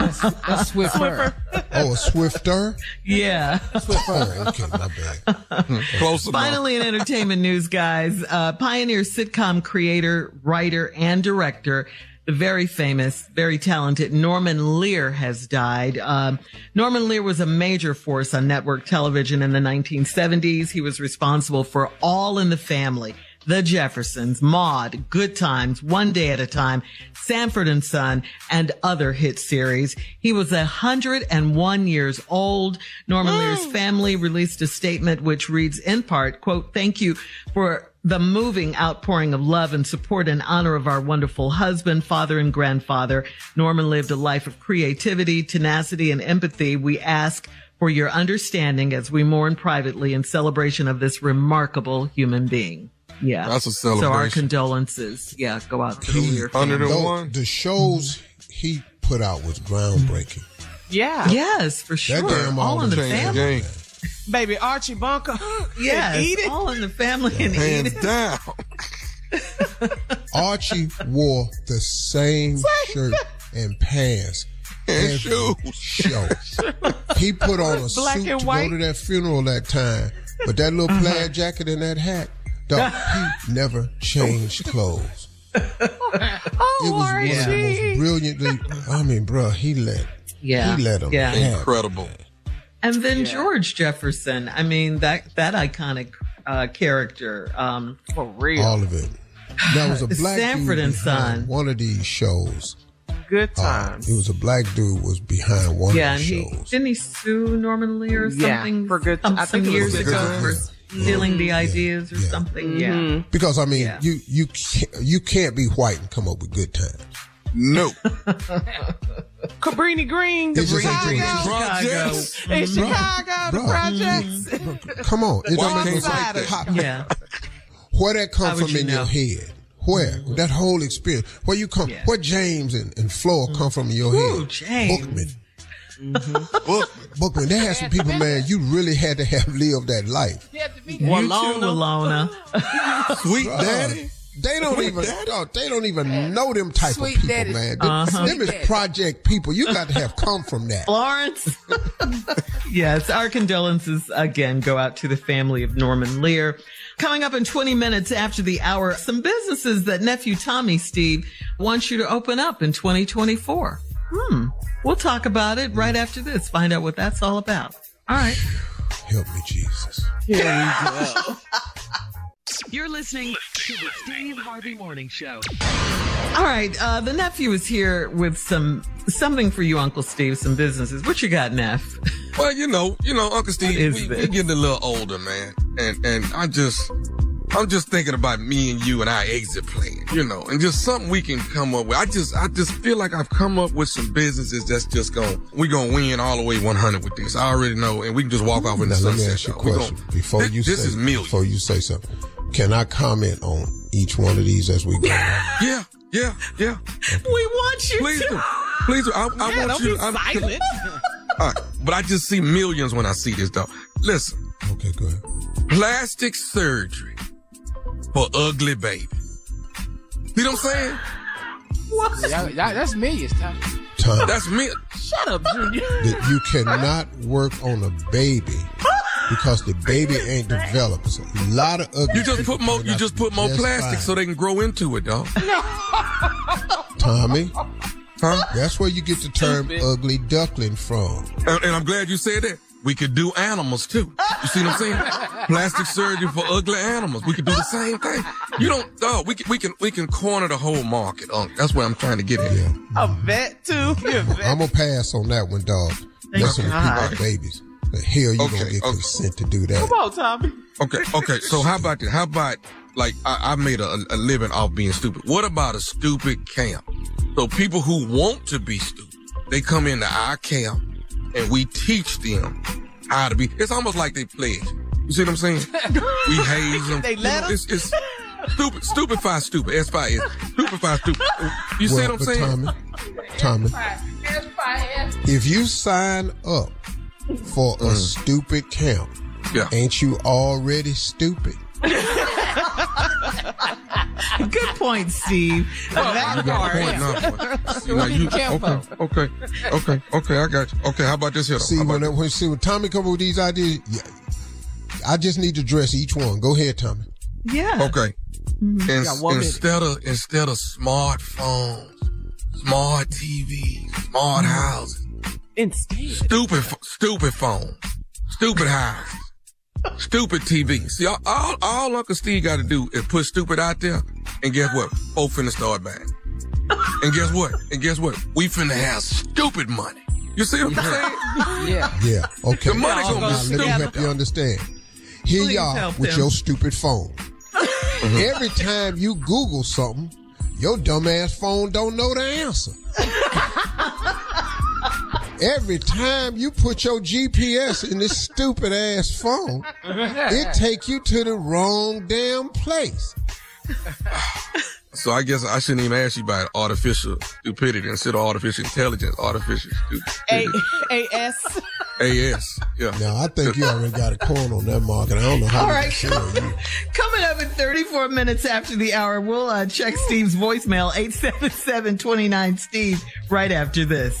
A Swiffer. Oh, a Swifter? Yeah. Oh, okay, my bad. Close enough. Finally, in entertainment news, guys, uh, Pioneer sitcom creator, writer, and director, the very famous, very talented Norman Lear has died. Um, Norman Lear was a major force on network television in the 1970s. He was responsible for All in the Family. The Jeffersons, Maude, Good Times, One Day at a Time, Sanford and Son, and other hit series. He was 101 years old. Norman mm. Lear's family released a statement which reads in part, quote, thank you for the moving outpouring of love and support in honor of our wonderful husband, father, and grandfather. Norman lived a life of creativity, tenacity, and empathy. We ask for your understanding as we mourn privately in celebration of this remarkable human being. Yeah. That's a celebration. So our condolences. Yeah, go out to the Lear family. Though The shows he put out was groundbreaking. Yeah. Yes, for sure. damn all all in the changed the family. Baby Archie Bunker. <laughs> Yes, And all in the family and Hands Edith. down. <laughs> Archie wore the same shirt and pants And every show. He put on a Black suit and to white. go to that funeral that time, but that little Uh-huh. plaid jacket and that hat, dog, <laughs> he never changed clothes. Oh, It was one of the most brilliantly. I mean, bruh, he let Yeah. he let him Yeah. have Incredible. And then George Jefferson. I mean that that iconic uh, character. Um, For real. all of it. That was a <sighs> black Sanford dude and Son. One of these shows. Good Uh, times. it was a black dude was behind one yeah, of and the he shows. didn't he sue Norman Lear or Yeah, something for good- some, I think some it was years good ago times. for stealing the mm-hmm. ideas or something. Mm-hmm. Yeah. Because I mean, Yeah. you you can't, you can't be white and come up with good times. No. <laughs> Cabrini Green. It's just Chicago. ain't true. Projects. In Bruh, Chicago, the bruh. projects. Mm-hmm. Come on, it Why don't make no sense. take that? Yeah. Where that come from you in know? your head? Where that whole experience? Where you come? Where James and, and Flo come from in your Ooh, head? James. Bookman. Bookman. They had some people, man. You really had to have lived that life. Willona, Willona. Sweet daddy. They don't Sweet even daddy. dog, they don't even know them type Sweet of people, daddy. man. Them, Uh-huh. them is project people. You got to have come from that. Florence. <laughs> yes, our condolences again go out to the family of Norman Lear. Coming up in 20 minutes after the hour, some businesses that nephew Tommy Steve wants you to open up in 2024. Hmm. We'll talk about it right after this. Find out what that's all about. All right. Help me, Jesus. <laughs> You're listening to the Steve Harvey Morning Show. All right. Uh, the nephew is here with some something for you, Uncle Steve. Some businesses. What you got, Neff? Well, you know, you know, Uncle Steve, is we, we're getting a little older, man, and and I just, I'm just thinking about me and you and our exit plan, you know, and just something we can come up with. I just, I just feel like I've come up with some businesses that's just going, we gonna win all the way 100 with this. I already know, and we can just walk off in the Now let me ask you a question gonna- before this, you this say is million. before you say something. Can I comment on each one of these as we go? <laughs> Yeah, yeah, yeah. We want you Please to. do. Please do. I, I Yeah, want don't you. be I, silent. <laughs> All right, but I just see millions when I see this, though. Listen. Okay, go ahead. plastic surgery for ugly baby. See what I'm saying? Yeah, that- that's millions. Tom. Tom, That's me. Shut up, Junior. that you cannot work on a baby because the baby ain't developed. It's a lot of ugly. You just put more. You just put more plastic fine. so they can grow into it, dog. Tommy, Huh? that's where you get the term ugly duckling from. And, and I'm glad you said that. We could do animals too. You see what I'm saying? Plastic surgery for ugly animals. We could do the same thing. You don't. Oh, we can. We can. We can corner the whole market. Unc. That's what I'm trying to get at. Yeah. A vet, too. You're <laughs> a vet. I'm gonna pass on that one, dog. Messing with God. people's babies. The hell you Okay, gonna get okay. consent to do that? Come on, Tommy. Okay, okay. So how about this? How about like I, I made a, a living off being stupid. What about a stupid camp? So people who want to be stupid, they come into our camp and we teach them how to be. It's almost like they pledge. You see what I'm saying? we haze them. <laughs> They You let know, 'em? It's, it's stupid, stupefy stupid. S five is stupefy stupid. You see what I'm saying? Tommy, Tommy, if you sign up for a stupid camp, Mm. Yeah. ain't you already stupid? <laughs> Good point, Steve. that You part. point now. boy. <laughs> You you- okay, okay, okay, okay. I got you. Okay, how about this here? See How about when, when see when Tommy come up with these ideas, yeah, I just need to dress each one. Go ahead, Tommy. Yeah. Okay. Mm-hmm. Ins- got one minute. instead of instead of smartphones, smart TVs, smart Mm-hmm. houses, Instead. stupid ph- stupid phones, stupid houses, stupid TVs. See, all, all, all Uncle Steve got to do is put stupid out there, and guess what? Folk finna start buying. And guess what? And guess what? We finna have stupid money. You see what I'm saying? <laughs> Yeah. Yeah. Okay. The money gonna be now, let me stupid. help you understand. Here Please y'all with them. your stupid phone. Mm-hmm. Every time you Google something, your dumbass phone don't know the answer. <laughs> Every time you put your GPS in this stupid ass phone, it take you to the wrong damn place. So I guess I shouldn't even ask you about artificial stupidity instead of artificial intelligence, artificial A stupidity. A S. AS. Yeah. Now I think you already got a corn on that market. I don't know how All right. to you. <laughs> Coming up in 34 minutes after the hour, we'll uh, check Steve's voicemail, 877-29-STEVE, right after this.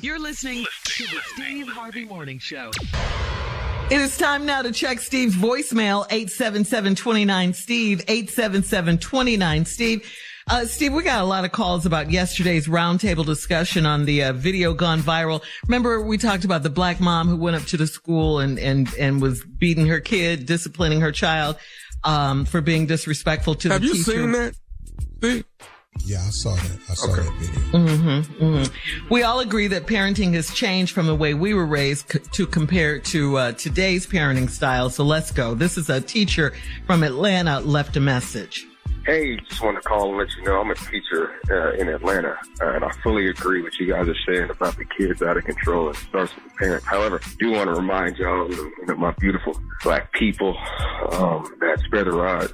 You're listening to the Steve Harvey Morning Show. It is time now to check Steve's voicemail, 877-29-STEVE, 877-29-STEVE. Uh, Steve, we got a lot of calls about yesterday's roundtable discussion on the uh, video gone viral. Remember, we talked about the black mom who went up to the school and, and, and was beating her kid, disciplining her child, um, for being disrespectful to Have the you seen that? Steve? Yeah, I saw that. I saw that video. Mm-hmm, mm-hmm. We all agree that parenting has changed from the way we were raised c- to compare to uh, today's parenting style. So let's go. This is a teacher from Atlanta left a message. Hey, just want to call and let you know I'm a teacher uh, in Atlanta, uh, and I fully agree with you guys are saying about the kids out of control. It starts with the parents. However, I do want to remind y'all, you know, my beautiful black people, um, that spread the rod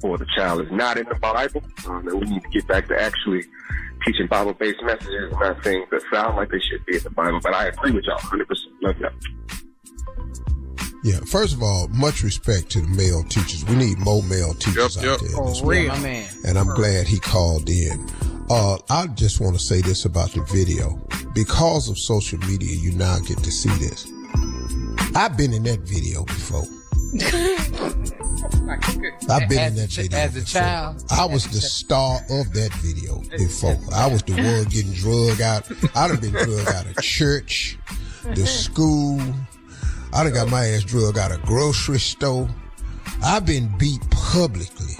for the child is not in the Bible. Um, and we need to get back to actually teaching Bible-based messages, not things that sound like they should be in the Bible. But I agree with y'all 100%. Love y'all. Yeah, first of all, much respect to the male teachers. We need more male teachers out there. in this real. world. My man. And I'm glad he called in. Uh, I just want to say this about the video. Because of social media, you now get to see this. I've been in that video before. I've been in As that video. as a child. I was the star of that video before. I was the one getting drug out. I'd have been drug out of church, the school. I'd have got my ass drug out of grocery store. I've been beat publicly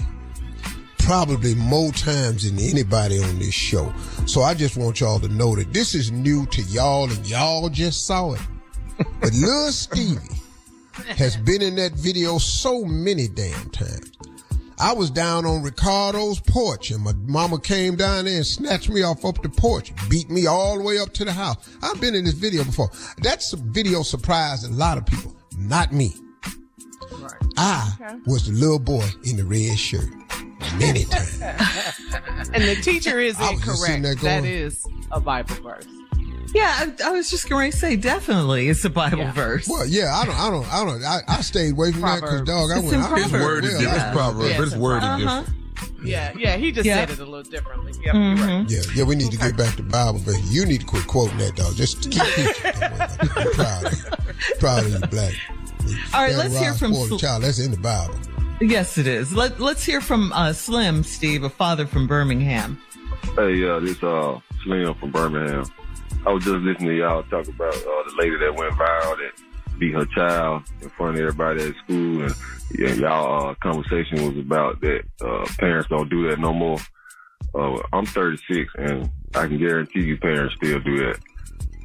probably more times than anybody on this show. So I just want y'all to know that this is new to y'all and y'all just saw it. But Lil Stevie has been in that video so many damn times. I was down on Ricardo's porch and my mama came down there and snatched me off up the porch, beat me all the way up to the house. I've been in this video before. That video surprised a lot of people, not me. I was the little boy in the red shirt many <laughs> times. And the teacher is I was just sitting incorrect. That is a Bible verse. Yeah, I, I was just going to say definitely it's a Bible verse. Well, yeah, I don't, I don't, I don't, I, I stayed away from that because dog, I It's went. in I His went word is different. I- It's proverb, but his word is different. Yeah, yeah, he just Yeah. said it a little differently. Yep, you're right. Yeah, yeah, we need to get back to Bible, but you need to quit quoting that dog. Just keep <laughs> teaching. Don't worry about that. I'm proud of you. Proud of you, black. All right, That let's hear from spoiled Sl- child. That's in the Bible. Yes, it is. Let, let's hear from uh, Slim, Steve, a father from Birmingham. Hey, uh, this uh Slim from Birmingham. I was just listening to y'all talk about uh, the lady that went viral that beat her child in front of everybody at school, and yeah, y'all uh, conversation was about that uh, parents don't do that no more. Uh, I'm 36, and I can guarantee you parents still do that.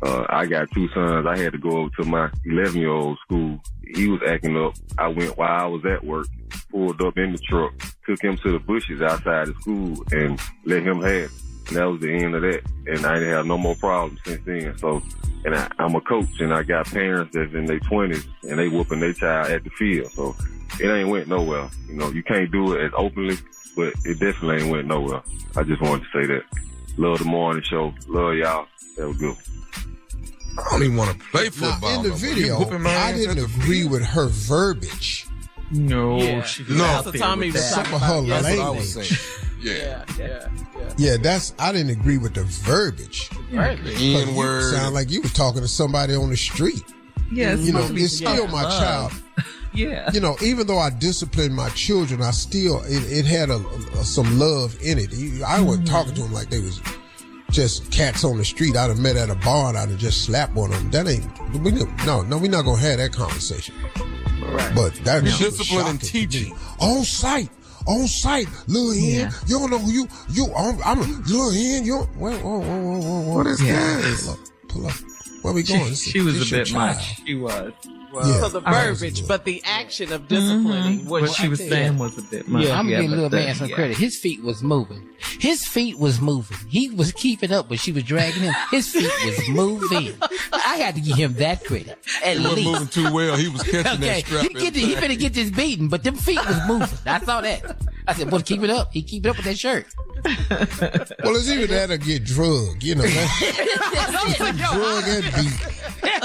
Uh, I got two sons. I had to go over to my 11 year old school. He was acting up. I went while I was at work, pulled up in the truck, took him to the bushes outside the school, and let him have it. And that was the end of that. And I didn't have no more problems since then. So, and I, I'm a coach, and I got parents that's in their 20s, and they whooping their child at the field. So it ain't went nowhere. You know, you can't do it as openly, but it definitely ain't went nowhere. I just wanted to say that. Love the morning show. Love y'all. That was good. I don't even want to play Now, football. in the no video, I didn't agree with her verbiage. No, Yeah. she No. That's what Tommy was Some talking of her about. Yes, That's what I was saying. Yeah. Yeah, yeah, yeah. Yeah, that's. I didn't agree with the verbiage. Right. The 'Cause N word. sound like you were talking to somebody on the street. Yes, you know, supposed it's still about my love. child. <laughs> Yeah. You know, even though I disciplined my children, I still it, it had a, a- some love in it. I wasn't talking to them like they was just cats on the street. I'd have met at a bar and I'd have just slapped one of them. That ain't we no no no. We're not gonna have that conversation. Right. But that was Discipline and shocking teaching. on site. On site, Lil Hen, Yeah. you don't know who you, you, I'm, I'm Lil Hen, you, don't- whoa, whoa, whoa, whoa, whoa, whoa. What is Yeah. this? Pull up, pull up. Where we going? She, This she was this a bit child. much. She was. Yeah. So the All right. verbiage, but the action of disciplining, Mhm. what, What she was saying was a bit much. Yeah, I'm yeah, giving but little man some yeah. credit. His feet was moving. His feet was moving. He was keeping up, but she was dragging him. His feet was moving. I had to give him that credit. At He wasn't least. moving too well. He was catching Okay, that strap. he get the, he every finna get this beating, but them feet was moving. I saw that. I said, "Boy, keep it up." He keep it up with that shirt. Well, it's even that or get drugged. You know, <laughs> that, drug and beat.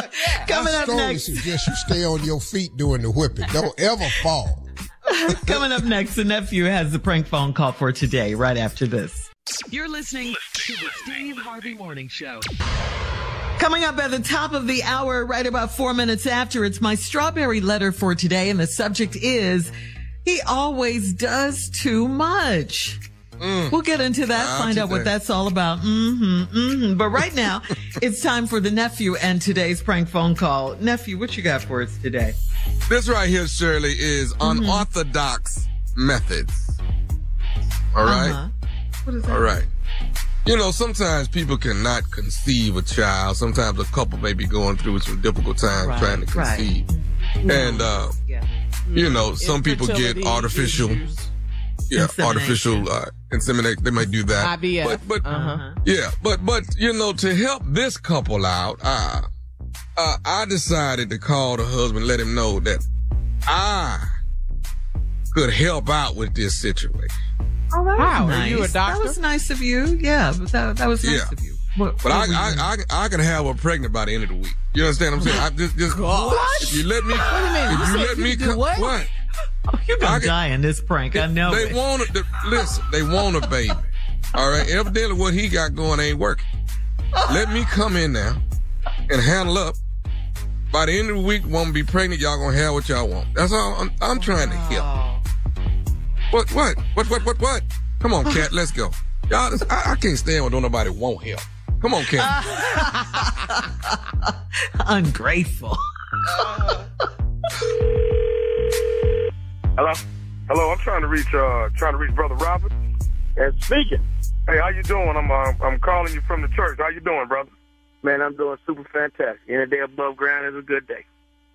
Coming I up strongly next. suggest you stay on your feet during the whipping. Don't ever fall. <laughs> Coming up next, the nephew has the prank phone call for today, right after this. You're listening to the Steve Harvey Morning Show. Coming up at the top of the hour, right about four minutes after, it's my strawberry letter for today. And the subject is, he always does too much. We'll get into that, Ah, find out what that's all about. Mm-hmm, mm-hmm. But right now, <laughs> it's time for the nephew and today's prank phone call. Nephew, what you got for us today? This right here, Shirley, is Mm-hmm. unorthodox methods. All right? Uh-huh. What is that? All right. You know, sometimes people cannot conceive a child. Sometimes a couple may be going through some difficult times Right, trying to right. conceive. No. And, uh, Yeah. you know, some people get artificial, yeah, artificial uh, insemination. They might do that. IVF. But, but, uh-huh. yeah, but, but, you know, to help this couple out, uh, uh, I decided to call the husband, let him know that I could help out with this situation. Oh, that was How? Are nice. you a That was nice of you. Yeah, that, that was nice Yeah. of you. What, But I, what were you- I, I, I can have her pregnant by the end of the week. You understand what I'm saying? I just, just What? If you let me, Wait a minute, if you you let me, could do co- what? what? Oh, you're I gonna can- die in this prank. I know They it. want it. Listen, they want a baby. All right. Evidently, what he got going ain't working. Let me come in now and handle up. By the end of the week, won't be pregnant. Y'all gonna have what y'all want. That's all. I'm, I'm trying to help. What? What? What? What? What? What? Come on, cat. Let's go. Y'all, this, I, I can't stand when don't nobody won't help. Come on, cat. <laughs> Ungrateful. <laughs> Hello? Hello, I'm trying to reach uh trying to reach Brother Robert. And speaking, Hey, how you doing? I'm uh, I'm calling you from the church. How you doing, brother? man, I'm doing super fantastic. Any day above ground is a good day.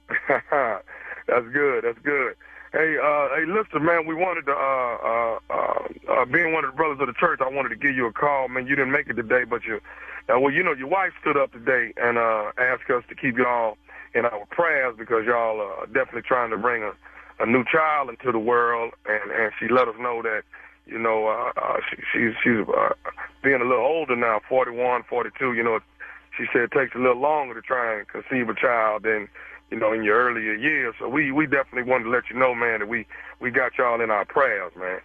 <laughs> That's good. That's good. Hey, uh, hey, listen, man. We wanted to, uh, uh, uh, uh, being one of the brothers of the church, I wanted to give you a call. Man, you didn't make it today, but you, uh, well, you know, your wife stood up today and uh, asked us to keep y'all in our prayers because y'all uh, are definitely trying to bring a, a new child into the world, and and she let us know that, you know, uh, uh, she, she's she's uh, being a little older now, 41, 42. You know, she said it takes a little longer to try and conceive a child than you know in your earlier years. So we we definitely wanted to let you know, man, that we we got y'all in our prayers, man.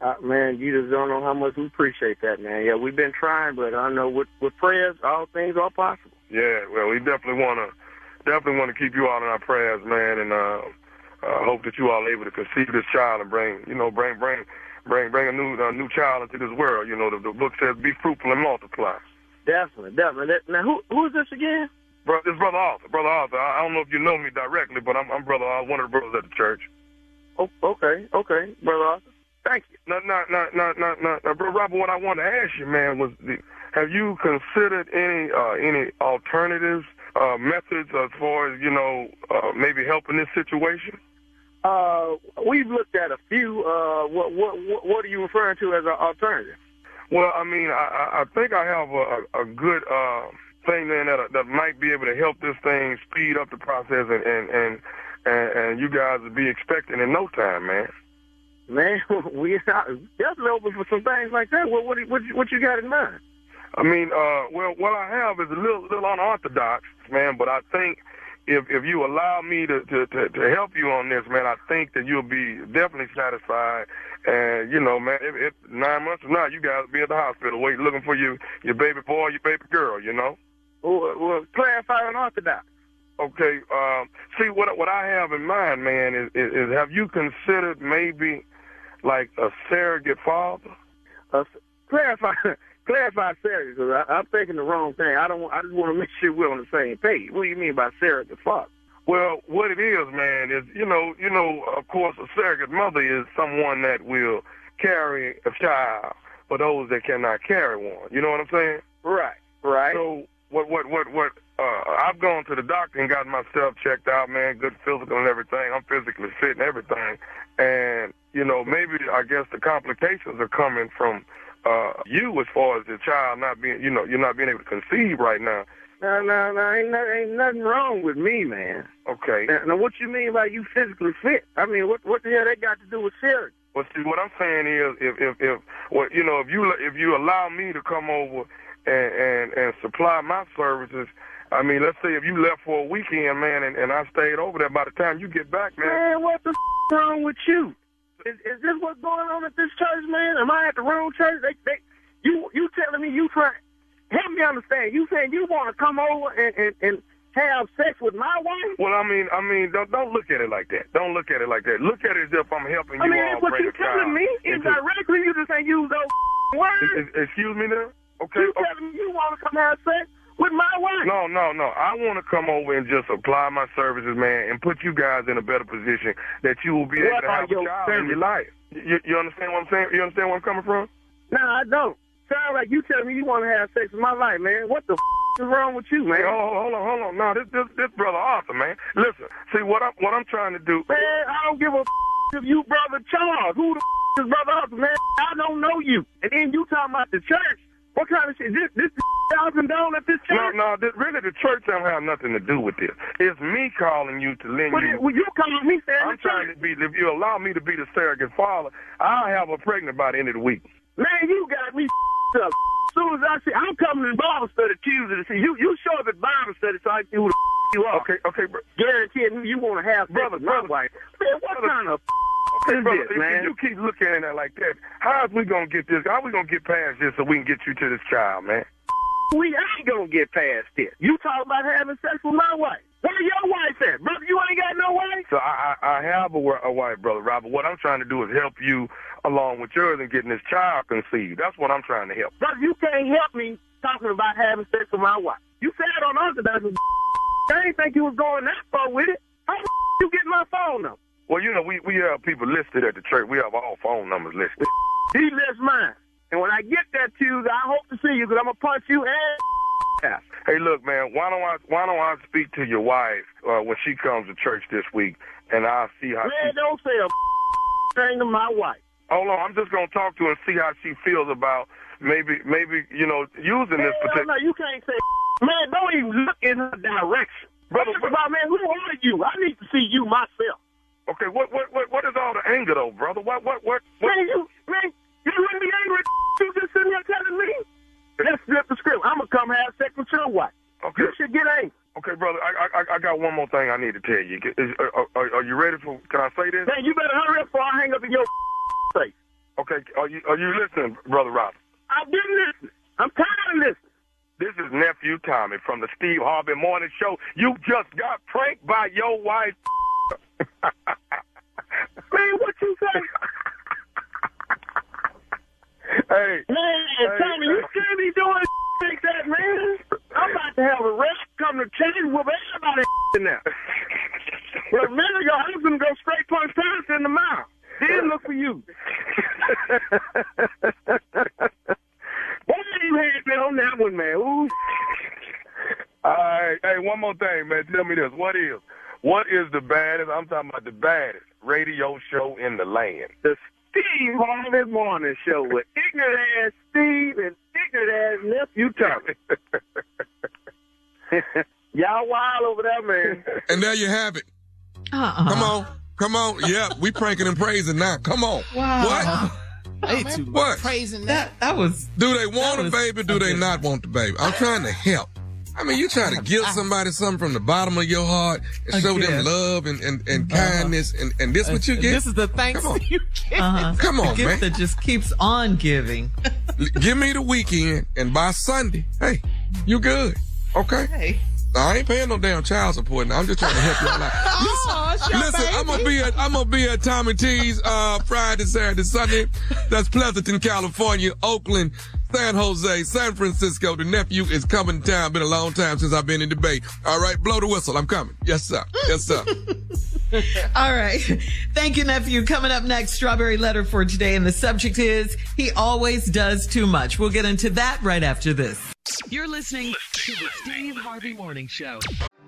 Uh, man, you just don't know how much we appreciate that, man. Yeah, we've been trying, but I know with with prayers, all things are possible. Yeah, well, we definitely want to definitely want to keep you all in our prayers, man, and uh, uh, hope that you all are able to conceive this child and bring you know bring bring bring bring a new a new child into this world. You know, the, the book says, "Be fruitful and multiply." Definitely, definitely. Now, who who is this again? Bro, this brother Arthur, brother Arthur. I, I don't know if you know me directly, but I'm, I'm brother Arthur, one of the brothers at the church. Oh, okay, okay, brother Arthur. Thank you. No, no, no, no, no, no, no, bro, Robert. What I wanted to ask you, man, was the, have you considered any uh, any alternatives, uh, methods as far as you know, uh, maybe helping this situation? Uh, we've looked at a few. Uh, what what what, are you referring to as an alternative? Well, I mean, I, I- think I have a, a, good uh, thing then that that might be able to help this thing speed up the process, and and and, and, and you guys will be expecting in no time, man. Man, <laughs> we are definitely open for some things like that. What what what, what you got in mind? I mean, uh, well, what I have is a little, little unorthodox, man. But I think if if you allow me to, to to to help you on this, man, I think that you'll be definitely satisfied. And you know, man, if, if nine months from now, you guys will be at the hospital waiting, looking for you, your baby boy, your baby girl. You know. Well, well clarify unorthodox. Okay. Um, see, what what I have in mind, man, is, is, is have you considered maybe like a surrogate father? Uh, clarify clarify Sarah, because I'm thinking the wrong thing. I don't. I just want to <laughs> make sure we're on the same page. What do you mean by surrogate father? Well, what it is, man, is you know, you know, of course, a surrogate mother is someone that will carry a child for those that cannot carry one. You know what I'm saying? Right. Right. So what, what, what, what? Uh, I've gone to the doctor and gotten myself checked out, man. Good physical and everything. I'm physically fit and everything. And you know, maybe I guess the complications are coming from uh you as far as the child not being, you know, you're not being able to conceive right now. No, no, no, ain't, no, ain't nothing wrong with me, man. Okay. Now, now, what you mean by you physically fit? I mean, what what the hell that got to do with surrogate? Well, see, what I'm saying is, if if if well, you know, if you if you allow me to come over and and and supply my services, I mean, let's say if you left for a weekend, man, and, and I stayed over there. By the time you get back, man, Man, what the f- wrong with you? Is, is this what's going on at this church, man? Am I at the wrong church? They, they, you, you telling me you trying? help me understand. You saying you want to come over and, and, and have sex with my wife? Well, I mean, I mean, don't don't look at it like that. Don't look at it like that. Look at it as if I'm helping I you mean, all what you telling me. Indirectly, you just ain't use those words. Ex- ex- Excuse me now. Okay. You telling me you want to come have sex with my wife? No, no, no. I want to come over and just apply my services, man, and put you guys in a better position that you will be able to have a your child in your life. You, you understand what I'm saying? You understand where I'm coming from? No, I don't. Sound like you telling me you want to have sex with my wife, man. What the f- is wrong with you, man? Hey, hold, hold on, hold on. No, this, this, this brother Arthur, man. Listen, see what I'm, what I'm trying to do. Man, I don't give a f- if you brother Charles. Who the f- is brother Arthur, man? I don't know you. And then you talking about the church. What kind of shit? This, this y'all condone at this church? no, no, this, really the church don't have nothing to do with this. It's me calling you to lend Well, you. well, you calling me saying I'm trying to be. If you allow me to be the surrogate father, I'll have her pregnant by the end of the week. Man, you got me <laughs> up. As soon as I see, I'm coming to Bible study Tuesday to see you. You show up at Bible study so I can see who the <laughs> you are. Okay, okay, bro. Guaranteeing you want to have Brother, brother. wife. Man, what kind of Is brother, this, if man? you keep looking at it like that, how is we gonna get this? How we gonna get past this so we can get you to this child, man? We ain't gonna get past this. You talk about having sex with my wife. Where your wife at, brother? You ain't got no wife. So I, I, I have a, a wife, brother Robert. What I'm trying to do is help you along with yours and getting this child conceived. That's what I'm trying to help. Brother, you can't help me talking about having sex with my wife. You said on Orthodox, <laughs> I ain't think you was going that far with it. How the <laughs> you get my phone number? Well, you know, we, we have people listed at the church. We have all phone numbers listed. He lists mine. And when I get that Tuesday, I hope to see you because I'm going to punch you and ass. Hey, look, man. Why don't I why don't I speak to your wife uh, when she comes to church this week, and I'll see how. Man, she, don't say a <laughs> thing to my wife. hold on, I'm just gonna talk to her and see how she feels about maybe maybe you know using this particular. no, you can't say <laughs> Man, don't even look in her direction. Brother, Brother, about, man, who are you? I need to see you myself. Okay, what what what what is all the anger though, brother? What what what? what? Man, you, man, you wouldn't be angry at <laughs> you just sitting there telling me. Let's flip the script. I'm going to come have sex with your wife. Okay. You should get angry. Okay, brother, I, I I got one more thing I need to tell you. Is, are, uh, uh, are, are you ready for? Can I say this? Man, you better hurry up before I hang up in your <laughs> face. Okay, are you are you listening, brother Robert? I've been listening. I'm tired of listening. This is nephew Tommy from the Steve Harvey Morning Show. You just got pranked by your wife. Man, what you say? hey, Man, hey, Tommy, you hey. can't be doing like that, man. I'm about to have a rest come to change with everybody in there. Well, a minute ago, I was going to go straight punch Thomas in the mouth. Then look for you. Boy, you had me on that one, man. Ooh. All right, hey, one more thing, man. Tell me this: what is what is the baddest? I'm talking about the baddest radio show in the land. The Steve Harvey Morning Show with <laughs> ignorant ass Steve and ignorant ass nephew Tommy. <laughs> Y'all wild over there, man. And there you have it. Uh-uh. Come on. Come on. Yeah, we pranking and praising now. Come on. Wow. Hey, too much What? praising that. That that was Do they want That a baby? Do they not want the baby? I'm trying to help. I mean, you trying to <laughs> give somebody something from the bottom of your heart and show them love and, and, and kindness, and, and this what you get? This is the thanks Come on. <laughs> you get. uh-huh. Come on, a gift man. that just keeps on giving. Give me the weekend, and by Sunday, hey, you good. Okay? Hey. I ain't paying no damn child support now. I'm just trying to help y'all out. Aw, it's your Listen, I'm gonna be at I'm gonna be at Tommy T's uh Friday, Saturday, Sunday. That's Pleasanton, California, Oakland, San Jose, San Francisco. The nephew is coming to town. Been a long time since I've been in debate. All right, blow the whistle. I'm coming. Yes, sir. Yes, sir. <laughs> All right. Thank you, nephew. Coming up next, strawberry letter for today. And the subject is he always does too much. We'll get into that right after this. You're listening to the Steve Harvey Morning Show.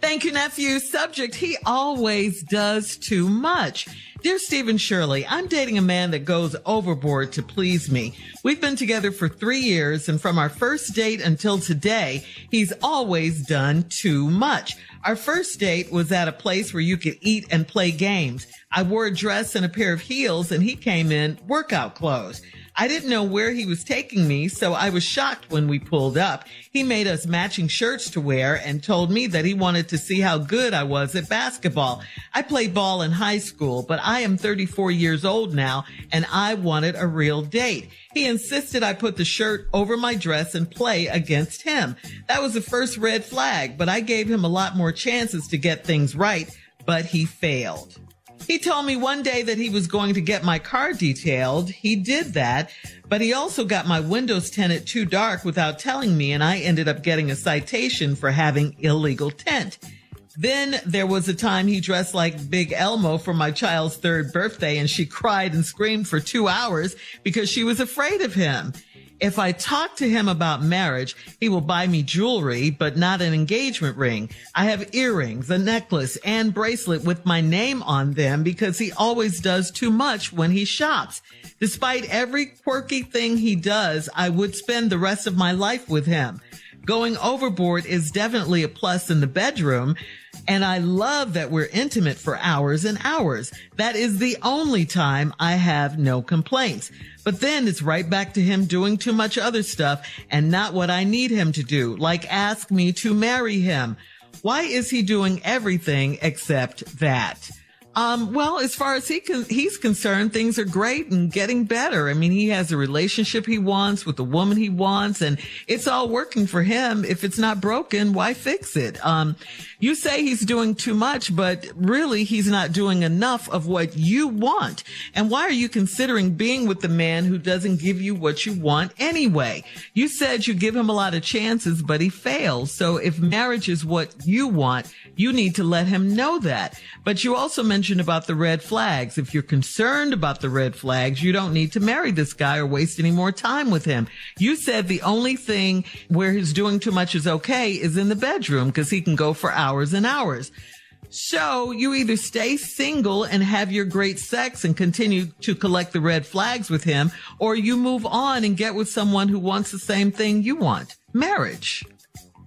Thank you, nephew. Subject, he always does too much. Dear Stephen Shirley, I'm dating a man that goes overboard to please me. We've been together for three years and from our first date until today, he's always done too much. Our first date was at a place where you could eat and play games. I wore a dress and a pair of heels and he came in workout clothes. I didn't know where he was taking me, so I was shocked when we pulled up. He made us matching shirts to wear and told me that he wanted to see how good I was at basketball. I played ball in high school, but I am 34 years old now and I wanted a real date. He insisted I put the shirt over my dress and play against him. That was the first red flag, but I gave him a lot more chances to get things right, but he failed. He told me one day that he was going to get my car detailed. He did that, but he also got my windows tinted too dark without telling me, and I ended up getting a citation for having illegal tint. Then there was a time he dressed like Big Elmo for my child's third birthday, and she cried and screamed for two hours because she was afraid of him. If I talk to him about marriage, he will buy me jewelry, but not an engagement ring. I have earrings, a necklace, and bracelet with my name on them because he always does too much when he shops. Despite every quirky thing he does, I would spend the rest of my life with him. Going overboard is definitely a plus in the bedroom. And I love that we're intimate for hours and hours. That is the only time I have no complaints. But then it's right back to him doing too much other stuff and not what I need him to do, like ask me to marry him. Why is he doing everything except that? Um, well, as far as he can, he's concerned, things are great and getting better. I mean, he has a relationship he wants with the woman he wants and it's all working for him. If it's not broken, why fix it? Um, you say he's doing too much, but really he's not doing enough of what you want. And why are you considering being with the man who doesn't give you what you want anyway? You said you give him a lot of chances, but he fails. So if marriage is what you want, you need to let him know that. But you also mentioned about the red flags. If you're concerned about the red flags, you don't need to marry this guy or waste any more time with him. You said the only thing where he's doing too much is okay is in the bedroom because he can go for hours and hours. So you either stay single and have your great sex and continue to collect the red flags with him, or you move on and get with someone who wants the same thing you want. Marriage.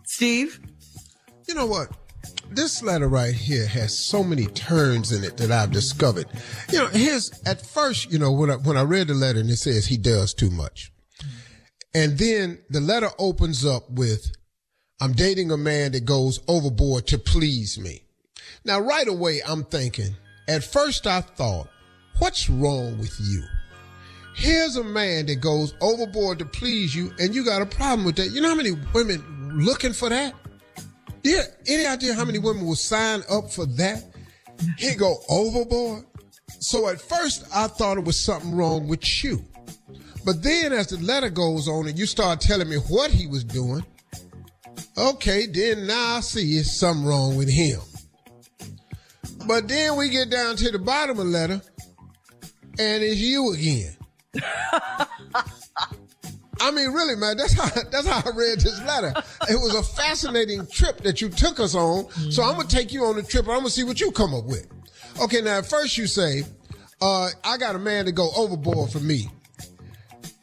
Steve? You know what? this letter right here has so many turns in it that I've discovered. You know, here's at first, you know, when I, when I read the letter and it says he does too much. And then the letter opens up with, I'm dating a man that goes overboard to please me. Now, right away, I'm thinking, at first I thought, what's wrong with you? Here's a man that goes overboard to please you and you got a problem with that. You know how many women looking for that? Yeah, any idea how many women will sign up for that? He go overboard. So at first I thought it was something wrong with you. But then as the letter goes on and you start telling me what he was doing, okay, then now I see it's something wrong with him. But then we get down to the bottom of the letter, and it's you again. I mean, really, man, that's how <laughs> that's how I read this letter. It was a fascinating trip that you took us on. So I'm gonna take you on the trip. and I'm gonna see what you come up with. Okay, now at first you say, uh, "I got a man to go overboard for me,"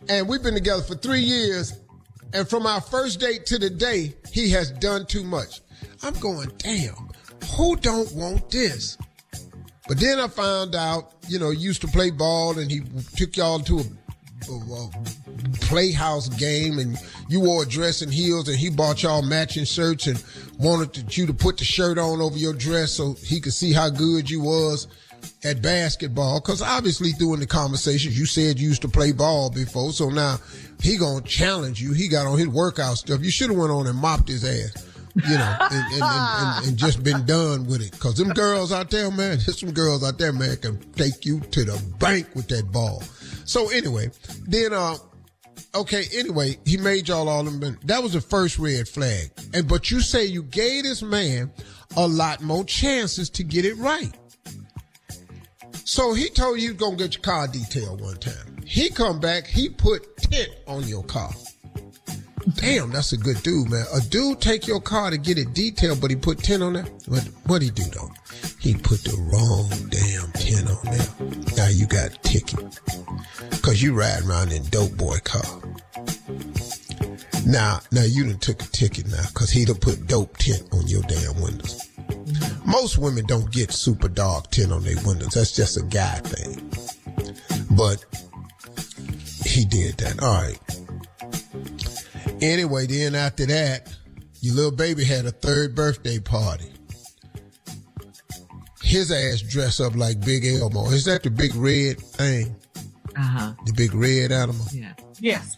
and we've been together for three years, and from our first date to the day, he has done too much. I'm going, damn, who don't want this? But then I found out, you know, used to play ball and he took y'all to a, a, a playhouse game and you wore a dress and heels and he bought y'all matching shirts and wanted to, you to put the shirt on over your dress so he could see how good you was at basketball. Cause obviously during the conversations you said you used to play ball before. So now he gonna challenge you. He got on his workout stuff. You should have went on and mopped his ass you know, <laughs> and, and, and, and, just been done with it. Cause them girls out there, man, <laughs> there's some girls out there, man, can take you to the bank with that ball. So anyway, then, uh, okay, anyway, he made y'all all them, that was the first red flag. And, but you say you gave this man a lot more chances to get it right. So he told you gonna get your car detailed one time. He come back, he put tint on your car. Damn, that's a good dude, man. A dude take your car to get it detailed, but he put 10 on there. What what he do though? He put the wrong damn 10 on there. Now you got a ticket. Cause you ride around in dope boy car. Now, now you done took a ticket now, cause he done put dope tint on your damn windows. Most women don't get super dark tint on their windows. That's just a guy thing. But he did that. All right. Anyway, then after that, your little baby had a third birthday party. His ass dressed up like Big Elmo. Is that the big red thing? Uh huh. The big red animal? Yeah. Yes.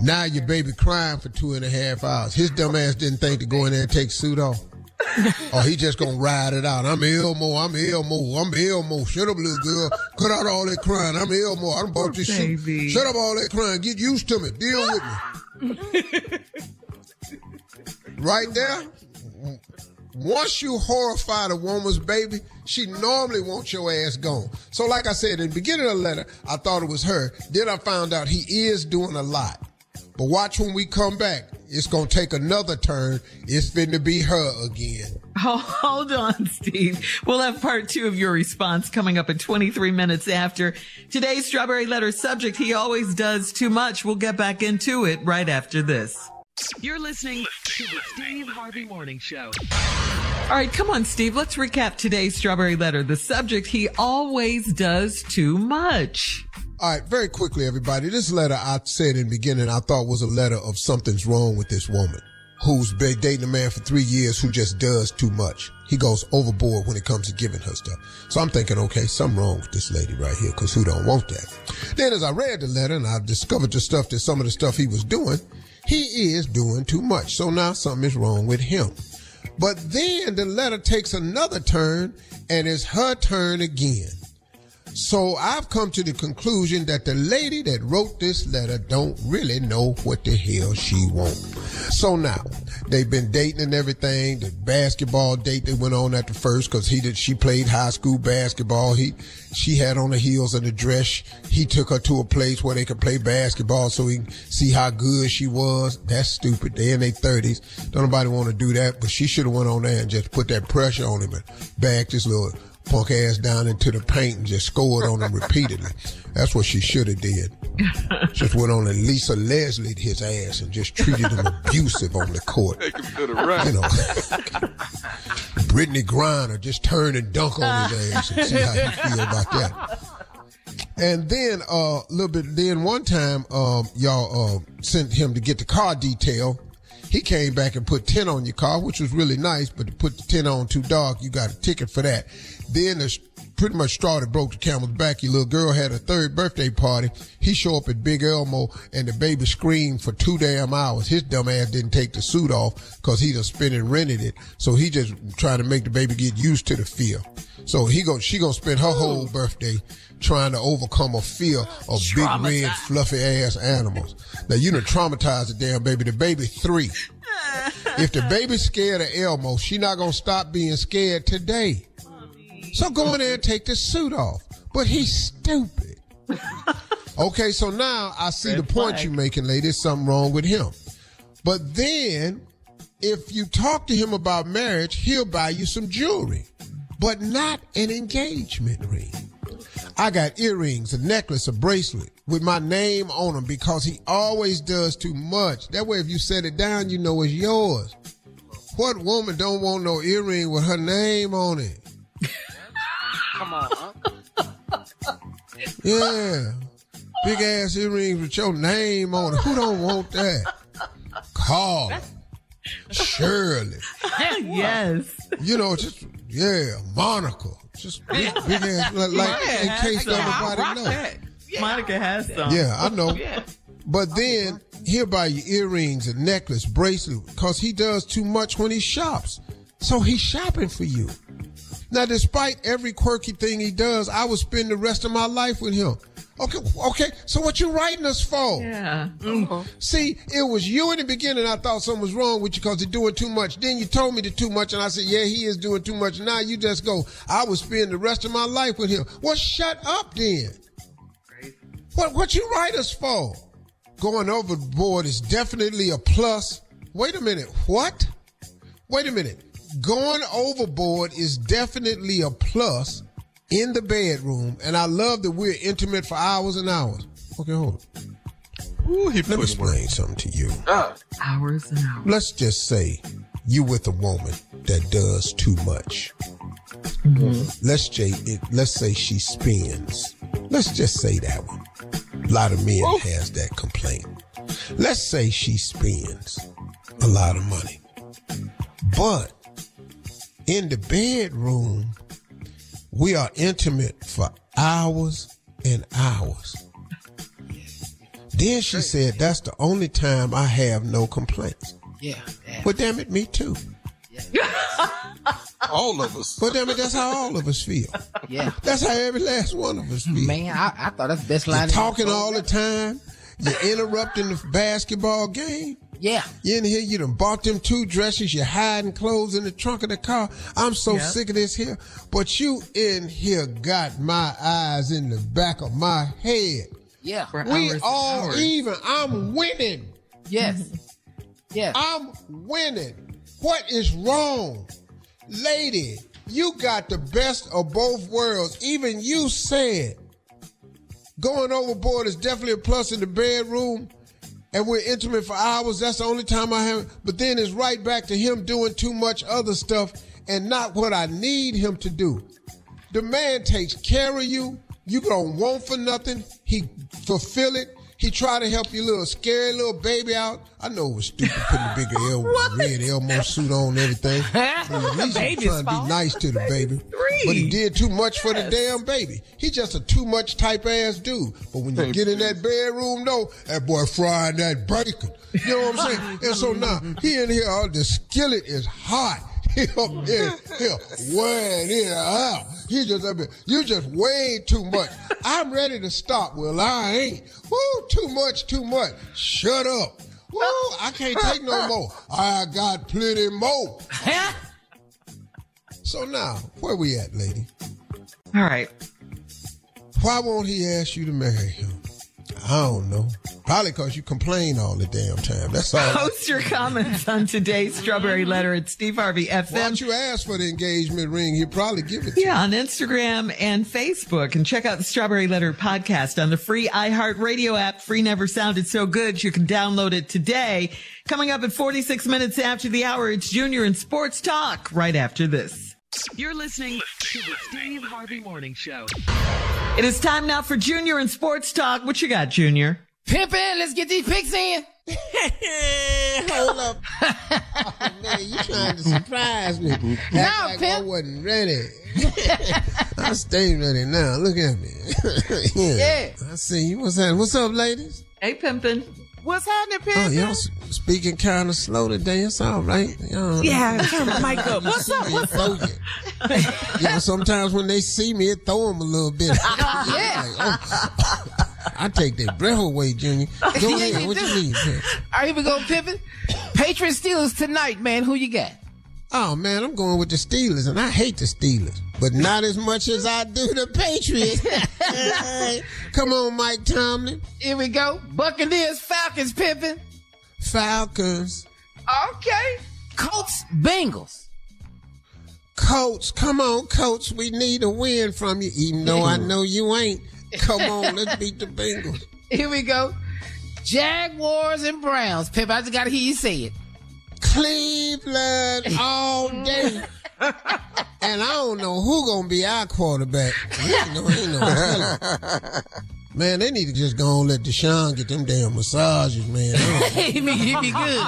Now your baby crying for two and a half hours. His dumb ass didn't think to go in there and take suit off. <laughs> or he just gonna ride it out. I'm Elmo, I'm Elmo, I'm Elmo. Shut up, little girl. Cut out all that crying. I'm Elmo. I done bought you suit. Shut up all that crying. Get used to me. Deal with me. <laughs> right there. Once you horrify the woman's baby, she normally wants your ass gone. So, like I said in the beginning of the letter, I thought it was her. Then I found out he is doing a lot. But watch when we come back, it's gonna take another turn. It's finna be her again. Oh, hold on, Steve. We'll have part two of your response coming up in 23 minutes after today's Strawberry Letter subject. He always does too much. We'll get back into it right after this. You're listening to the Steve Harvey Morning Show. All right, come on, Steve. Let's recap today's Strawberry Letter. The subject, he always does too much. All right, very quickly, everybody. This letter I said in the beginning, I thought was a letter of something's wrong with this woman who's been dating a man for three years who just does too much. He goes overboard when it comes to giving her stuff. So I'm thinking, okay, something wrong with this lady right here, cause who don't want that? Then as I read the letter and I discovered the stuff that some of the stuff he was doing, he is doing too much. So now something is wrong with him. But then the letter takes another turn and it's her turn again. So I've come to the conclusion that the lady that wrote this letter don't really know what the hell she wants. So now they've been dating and everything. The basketball date they went on at the first because he did. She played high school basketball. He she had on the heels and the dress. He took her to a place where they could play basketball so he can see how good she was. That's stupid. They in their thirties. Don't nobody want to do that. But she should have went on there and just put that pressure on him and backed this little punk ass down into the paint and just scored on him repeatedly. That's what she should have did. Just went on and Lisa Leslie his ass and just treated him abusive on the court. Take him to the right. You know, Brittney Griner just turn and dunk on his ass and see how he feel about that. And then uh, a little bit. Then one time, um, y'all uh, sent him to get the car detail. He came back and put ten on your car, which was really nice. But to put the ten on too dark, you got a ticket for that. Then the pretty much straw that broke the camel's back. Your little girl had a third birthday party. He show up at Big Elmo and the baby screamed for two damn hours. His dumb ass didn't take the suit off because he just spent and rented it. So he just trying to make the baby get used to the feel. So he go, she gonna spend her whole birthday trying to overcome a fear of big red fluffy ass animals. Now you done traumatized the damn baby. The baby three. <laughs> If the baby's scared of Elmo, she not gonna stop being scared today. So go in there and take the suit off. But he's stupid. <laughs> okay, so now I see Red the point flag. you're making, lady. There's something wrong with him. But then, if you talk to him about marriage, he'll buy you some jewelry, but not an engagement ring. I got earrings, a necklace, a bracelet with my name on them because he always does too much. That way, if you set it down, you know it's yours. What woman don't want no earring with her name on it? Come on. Huh? Yeah. Big ass earrings with your name on it. Who don't want that? Carl. Shirley. <laughs> yes. You know, just, yeah, Monica. Just big, big ass, like, like in case I- I'll nobody knows. that. Monica has some. Yeah, I know. But then he'll buy you earrings, a necklace, bracelet, because he does too much when he shops. So he's shopping for you. Now, despite every quirky thing he does, I would spend the rest of my life with him. Okay, okay. So what you writing us for? Yeah. Mm. See, it was you in the beginning. I thought something was wrong with you because you're doing too much. Then you told me to too much, and I said, "Yeah, he is doing too much." Now you just go. I would spend the rest of my life with him. Well, shut up then. What what you write us for? Going overboard is definitely a plus. Wait a minute. What? Wait a minute. Going overboard is definitely a plus in the bedroom, and I love that we're intimate for hours and hours. Okay, hold on. Let me explain something to you. Uh. Hours and hours. Let's just say you with a woman that does too much. Mm-hmm. Let's say it, let's say she spends. Let's just say that one. A lot of men has that complaint. Let's say she spends a lot of money. But in the bedroom, we are intimate for hours and hours. Then she said, that's the only time I have no complaints. Yeah. yeah. Well, damn it, me too. All of us. But damn it, that's how all of us feel. Yeah. That's how every last one of us feel. Man, I, I thought that's the best You're line. talking all the time. You're interrupting the basketball game. Yeah. You in here, you done bought them two dresses. You're hiding clothes in the trunk of the car. I'm so Yep. sick of this here. But you in here got my eyes in the back of my head. Yeah. For we hours and all hours. even. I'm winning. Yes. Yes. I'm winning. What is wrong? Lady, you got the best of both worlds. Even you said going overboard is definitely a plus in the bedroom and we're intimate for hours. That's the only time I have. But then it's right back to him doing too much other stuff and not what I need him to do. The man takes care of you. You don't want for nothing. He fulfill it. He try to help your little scary little baby out. I know it was stupid putting the bigger <laughs> El- red Elmo suit on and everything. <laughs> But at least he Baby's trying to be nice to the baby. three. But he did too much for the damn baby. He just a too much type ass dude. But when you get in that bedroom though, that boy frying that bacon. You know what I'm saying? And so now he in here, all the skillet is hot. He up there, here, weighing in and out. He just up there. You just way too much. I'm ready to stop. Well, I ain't. Woo, too much, too much. Shut up. Woo, I can't take no more. I got plenty more. <laughs> So now, where we at, lady? All right. Why won't he ask you to marry him? I don't know. Probably because you complain all the damn time. That's all. Post your comments on today's Strawberry Letter at Steve Harvey FM. Why don't you ask for the engagement ring? He'll probably give it to you. Yeah, on Instagram and Facebook. And check out the Strawberry Letter podcast on the free iHeartRadio app. Free never sounded so good. You can download it today. Coming up at 46 minutes after the hour, it's Junior and Sports Talk right after this. You're listening to the Steve Harvey Morning Show. It is time now for Junior and Sports Talk. What you got, Junior? Pimpin', let's get these picks in. <laughs> Hold up. oh, <laughs> man, you trying to surprise me. Act No, like I wasn't ready. <laughs> I stay ready now. Look at me. Yeah. I see you. What's happening? What's up, ladies? Hey, Pimpin. What's happening, Oh, Pimp? y'all s- speaking kind of slow today. It's all right. Y'all- Yeah, turn my mic up. What's up? What's up? you know, sometimes when they see me, it throw them a little bit. <laughs> Yeah. Like, oh. <laughs> I take their breath away, Junior. Go <laughs> Yeah, ahead. you What do. you mean? man? All right, here we go, Pimpin'. Patriots Steelers tonight, man. Who you got? Oh man, I'm going with the Steelers, and I hate the Steelers, but not as much as I do the Patriots. Come on, Mike Tomlin. Here we go. Buccaneers, Falcons, Pippin. Falcons. Okay. Colts, Bengals. Coach, come on, Coach. We need a win from you, even though I know you ain't. Come on, <laughs> let's beat the Bengals. Here we go. Jaguars and Browns. Pip, I just gotta hear you say it. Cleveland all day. <laughs> and I don't know who gonna be our quarterback. Ain't no, ain't no telling. <laughs> Man, they need to just go and let Deshaun get them damn massages, man. <laughs> he be, he be good.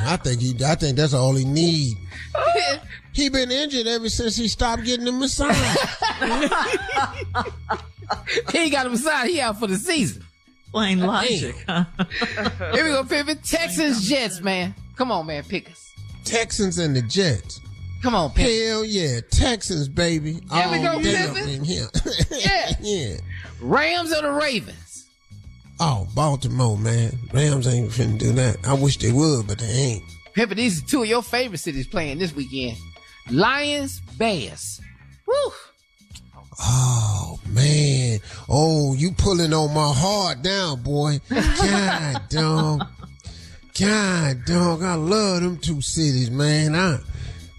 I think he. I think that's all he need. He been injured ever since he stopped getting the massage. <laughs> he ain't got a massage. He out for the season. Plain logic, huh? Here we go, Pippin. Texans, Jets, man. Come on, man. Pick us. Texans and the Jets. Come on, Pippin. Hell yeah, Texans, baby. Here we go, All day up Pippin. in here. <laughs> Yeah. yeah. Rams or the Ravens? Oh, Baltimore, man. Rams ain't finna do that. I wish they would, but they ain't. Pippin, these are two of your favorite cities playing this weekend. Lions, Bears. Woo. Oh man. Oh, you pulling on my heart down, boy. God <laughs> dog. God dog. I love them two cities, man. I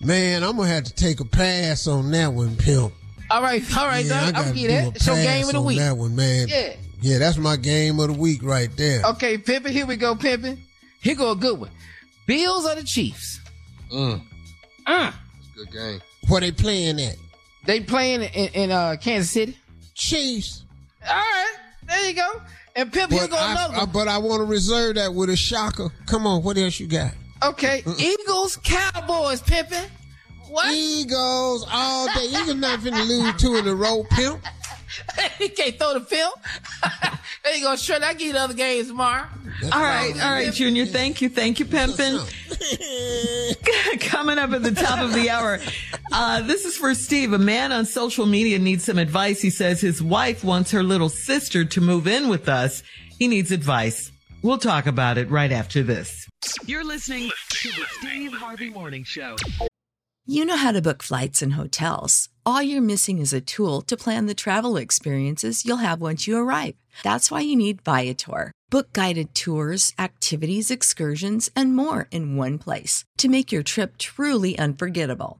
man, I'm gonna have to take a pass on that one, pimp. All right, all right, Yeah, I dog. I'm gotta get it. that. It's your game of the week. That one, man. Yeah. Yeah, that's my game of the week right there. Okay, Pippin, here we go, Pippin. Here go a good one. Bills or the Chiefs? Mm. Mm. Good game. Where they playing at? They playing in, in uh, Kansas City. Chiefs. All right, there you go. And Pip, here But go I, another I- but I want to reserve that with a shocker. Come on, what else you got? Okay, Eagles, Cowboys, Pippin. What? Eagles all day. Eagles not finna lose two in a row, pimp. <laughs> he can't throw the film. <laughs> there you go, Shred. I give you the other games tomorrow. All right, all right, Junior. Thank you, thank you, Pimpin. <laughs> Coming up at the top of the hour, uh, this is for Steve. A man on social media needs some advice. He says his wife wants her little sister to move in with us. He needs advice. We'll talk about it right after this. You're listening to the Steve Harvey Morning Show. You know how to book flights and hotels. All you're missing is a tool to plan the travel experiences you'll have once you arrive. That's why you need Viator. Book guided tours, activities, excursions, and more in one place to make your trip truly unforgettable.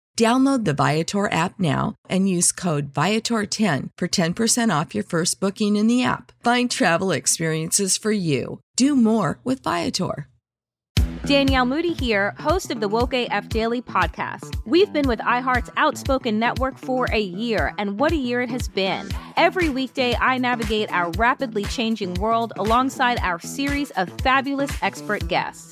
Download the Viator app now and use code Viator10 for 10% off your first booking in the app. Find travel experiences for you. Do more with Viator. Danielle Moody here, host of the Woke AF Daily podcast. We've been with iHeart's Outspoken Network for a year, and what a year it has been. Every weekday, I navigate our rapidly changing world alongside our series of fabulous expert guests.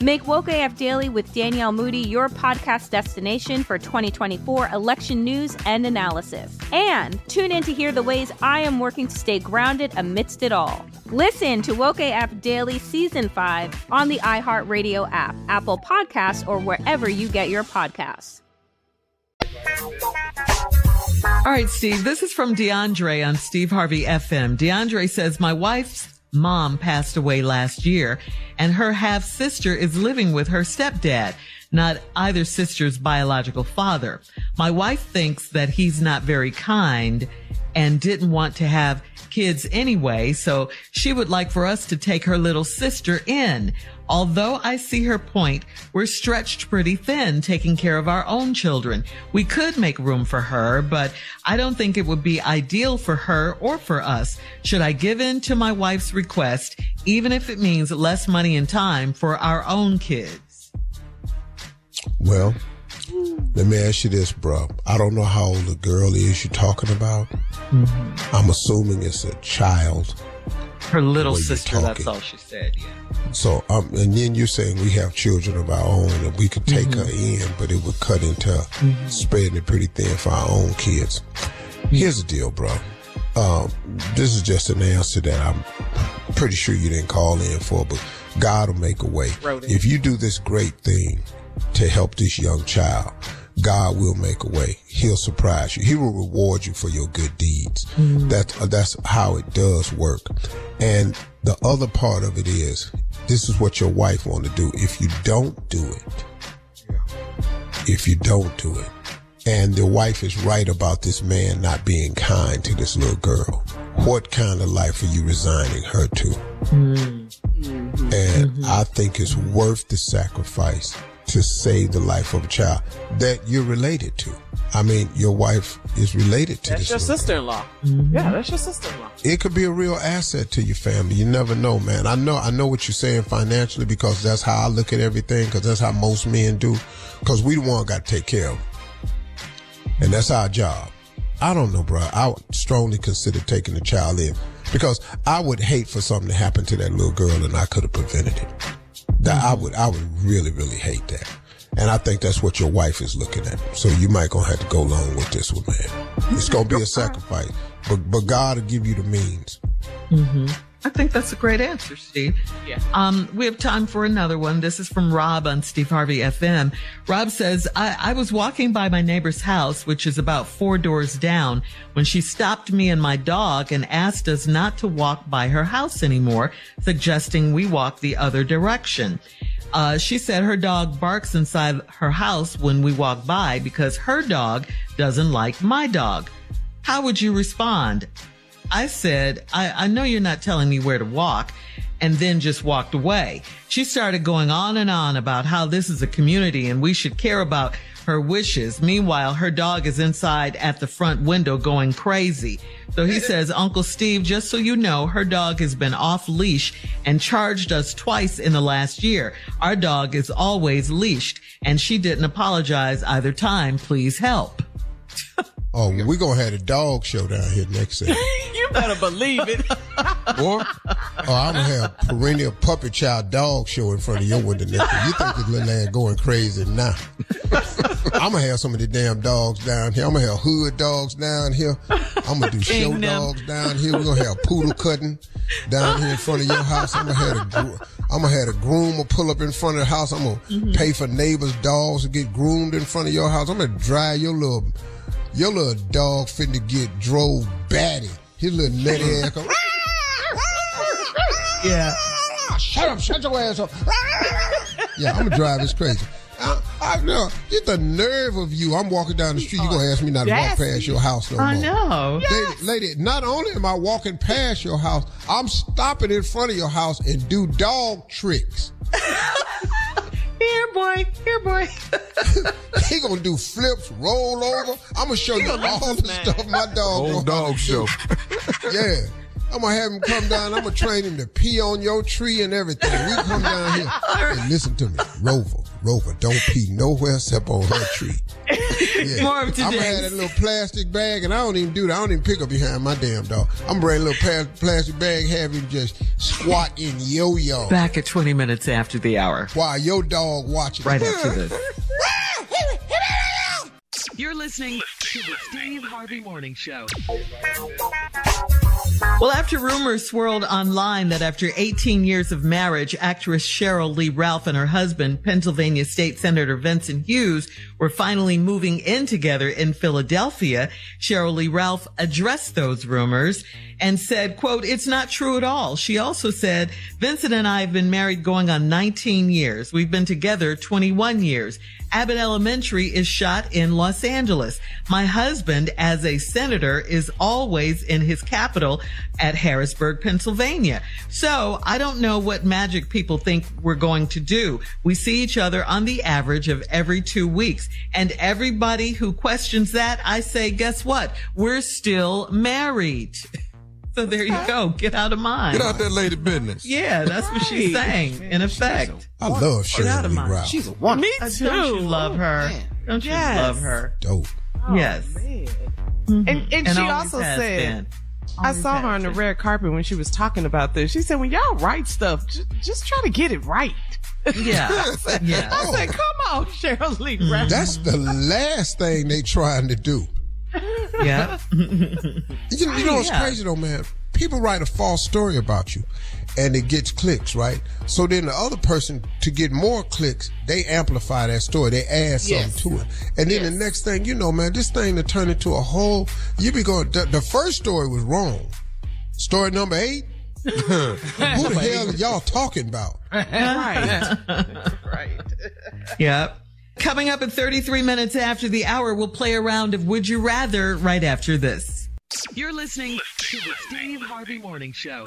Make Woke AF Daily with Danielle Moody your podcast destination for 2024 election news and analysis. And tune in to hear the ways I am working to stay grounded amidst it all. Listen to Woke AF Daily Season 5 on the iHeartRadio app, Apple Podcasts, or wherever you get your podcasts. All right, Steve, this is from DeAndre on Steve Harvey FM. DeAndre says, My wife's mom passed away last year, and her half sister is living with her stepdad, not either sister's biological father. My wife thinks that he's not very kind and didn't want to have kids anyway, so she would like for us to take her little sister in. Although I see her point, we're stretched pretty thin taking care of our own children. We could make room for her, but I don't think it would be ideal for her or for us. Should I give in to my wife's request, even if it means less money and time for our own kids? Well, let me ask you this, bro. I don't know how old the girl is you're talking about. Mm-hmm. I'm assuming it's a child. Her little sister, that's all she said, yeah. So, um, and then you're saying we have children of our own and we could take her in, but it would cut into spreading it pretty thin for our own kids. Here's the deal, bro. Um, this is just an answer that I'm pretty sure you didn't call in for, but God will make a way. If you do this great thing to help this young child, God will make a way. He'll surprise you. He will reward you for your good deeds. Mm. That's uh, that's how it does work. And the other part of it is, this is what your wife want to do. If you don't do it, if you don't do it, and the wife is right about this man not being kind to this little girl, what kind of life are you resigning her to? Mm. And mm-hmm. I think it's worth the sacrifice to save the life of a child that you're related to. I mean, your wife is related to That's this your sister-in-law. Mm-hmm. Yeah, that's your sister-in-law. it could be a real asset to your family. You never know, man. I know, I know what you're saying financially because that's how I look at everything. Because that's how most men do. Because we the one got to take care of, 'em. and that's our job. I don't know, bro. I would strongly consider taking the child in because I would hate for something to happen to that little girl, and I could have prevented it. That I would, I would really, really hate that. And I think that's what your wife is looking at. So you might gonna have to go along with this one, man. It's gonna be a <laughs> sacrifice, but but God will give you the means. hmm I think that's a great answer, Steve. Yeah. Um, we have time for another one. This is from Rob on Steve Harvey FM. Rob says, I, I was walking by my neighbor's house, which is about four doors down, when she stopped me and my dog and asked us not to walk by her house anymore, suggesting we walk the other direction. Uh, she said her dog barks inside her house when we walk by because her dog doesn't like my dog. How would you respond? I said, I, I know you're not telling me where to walk, and then just walked away. She started going on and on about how this is a community and we should care about her wishes. Meanwhile, her dog is inside at the front window going crazy. So he <laughs> says, Uncle Steve, just so you know, her dog has been off leash and charged us twice in the last year. Our dog is always leashed and she didn't apologize either time. Please help. <laughs> Oh, we're gonna have a dog show down here next Saturday. <laughs> You better believe it. <laughs> Or, or I'm gonna have a perennial puppet child dog show in front of your window next year. You think this little lad going crazy now? <laughs> I'm gonna have some of the damn dogs down here. I'm gonna have hood dogs down here. I'm gonna do show them. dogs down here. We're gonna have poodle cutting down here in front of your house. I'm gonna have a I'm gonna have a groomer pull up in front of the house. I'm gonna Mm-hmm. pay for neighbors' dogs to get groomed in front of your house. I'm gonna drive your little your little dog finna get drove batty. His little nutty ass go, Yeah. shut up, shut your ass up. yeah, I'm gonna drive this crazy. I, I know. Get the nerve of you. I'm walking down the street. You're gonna ask me not to walk past your house no more. I know. Lady, lady, not only am I walking past your house, I'm stopping in front of your house and do dog tricks. Here, boy. Here, boy. <laughs> he gonna do flips, roll over. I'm gonna show you all the man. stuff my dog. Whole know how dog show. <laughs> yeah. I'm gonna have him come down. I'm gonna train him to pee on your tree and everything. We come down here <laughs> and listen to me, Rover. Rover, don't pee nowhere except on her tree. <laughs> Yeah. More of I'm gonna have today's. that little plastic bag, and I don't even do that. I don't even pick up behind my damn dog. I'm gonna bring a little pa- plastic bag, have him just squat in yo-yo Back at 20 minutes after the hour. while your dog watching. Right after this. <laughs> You're listening to the Steve Harvey Morning Show. Well, after rumors swirled online that after 18 years of marriage, actress Sheryl Lee Ralph and her husband, Pennsylvania State Senator Vincent Hughes, were finally moving in together in Philadelphia, Sheryl Lee Ralph addressed those rumors and said, quote, it's not true at all. She also said, Vincent and I have been married going on 19 years. We've been together 21 years. Abbott Elementary is shot in Los Angeles. My husband, as a senator, is always in his capital at Harrisburg, Pennsylvania. So I don't know what magic people think we're going to do. We see each other on the average of every two weeks. And everybody who questions that, I say, guess what? We're still married. <laughs> So there you go. Get out of mine. Get out that lady business. Yeah, that's what she's saying. In effect, I love Get out of Shirley mine. Rao. She's a wonder. Me too. Don't you love her? Don't you Yes. love her? Dope. yes. And, and, And she also said, been. I saw her on the red carpet when she was talking about this. She said, when y'all write stuff, just, just try to get it right. Yeah. <laughs> yeah. I said, come on, Sheryl Lee. Mm. Ralph." That's the last thing they trying to do. Yeah. <laughs> You, you know what's Yeah. crazy though, man? People write a false story about you and it gets clicks, right? So then the other person, to get more clicks, they amplify that story. They add something to it. And then the next thing you know, man, this thing to turn into a whole, you be going, the, the first story was wrong. Story number eight, <laughs> who the hell are y'all talking about? <laughs> Right. right. Yep. Coming up at 33 minutes after the hour, we'll play a round of Would You Rather right after this. You're listening to the Steve Harvey Morning Show.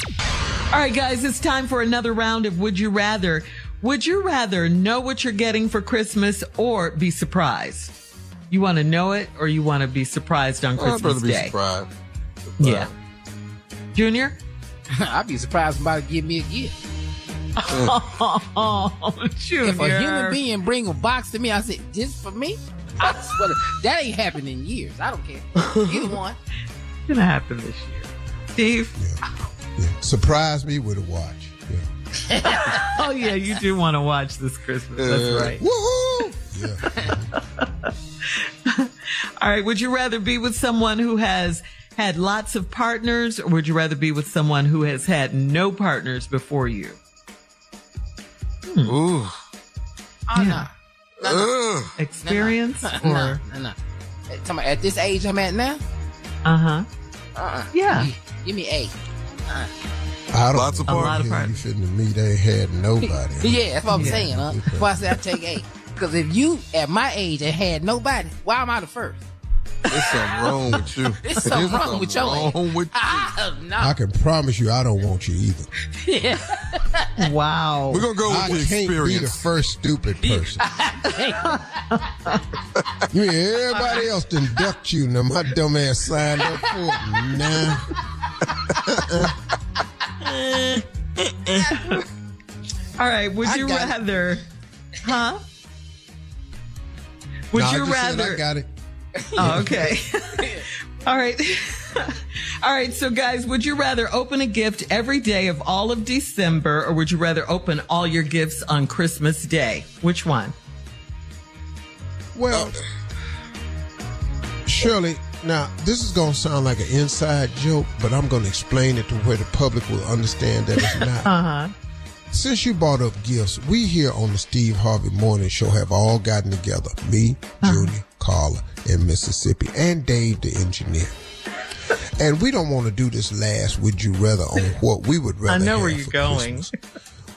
All right, guys, it's time for another round of Would You Rather. Would you rather know what you're getting for Christmas or be surprised? You want to know it or you want to be surprised on Christmas I'd Christmas rather be Day? surprised. Yeah. Junior? <laughs> I'd be surprised if somebody give me a gift. Oh, <laughs> Junior. If a human being bring a box to me, I say, just for me? I swear <laughs> that ain't happened in years. I don't care. Either one. <laughs> gonna happen this year. Steve? Yeah. Surprise me with a watch. Yeah. Oh, yeah, you do want to watch this Christmas. That's Uh, right. Woohoo! Yeah. All right. Would you rather be with someone who has had lots of partners or would you rather be with someone who has had no partners before you? Ooh. Oh, no. Ugh. Experience <laughs> No, or? no, no. Hey, talking about At this age I'm at now? Uh huh. Uh-uh. Yeah. Give, give me eight. Uh, I don't Lots of know partners. who you fitting me. They had nobody. <laughs> yeah, that's what I'm Yeah. saying, huh? That's why I say I take eight. Because if you, at my age, and had nobody, why am I the first? There's something wrong with you. <laughs> There's something wrong with your ass. wrong with you. No. I can promise you, I don't want you either. Yeah. <laughs> Wow. We're gonna go with I the can't be the first stupid person. <laughs> you mean everybody else done ducked you, now my dumb ass signed up for it. Nah. All right. Would you got it. rather? Huh? Would Nah, I you just said rather? I got it. Oh, <laughs> okay. All right. <laughs> all right. So, guys, would you rather open a gift every day of all of December or would you rather open all your gifts on Christmas Day? Which one? Well, Shirley, now this is going to sound like an inside joke, but I'm going to explain it to where the public will understand that it's not. <laughs> Uh huh. Since you brought up gifts, we here on the Steve Harvey Morning Show have all gotten together. Me, Junior, Carla, in Mississippi, and Dave the engineer. And we don't want to do this last would you rather on what we would rather I know where you're going. Christmas.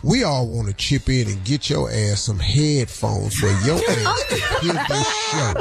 We all want to chip in and get your ass some headphones for your <laughs> ass to hear this show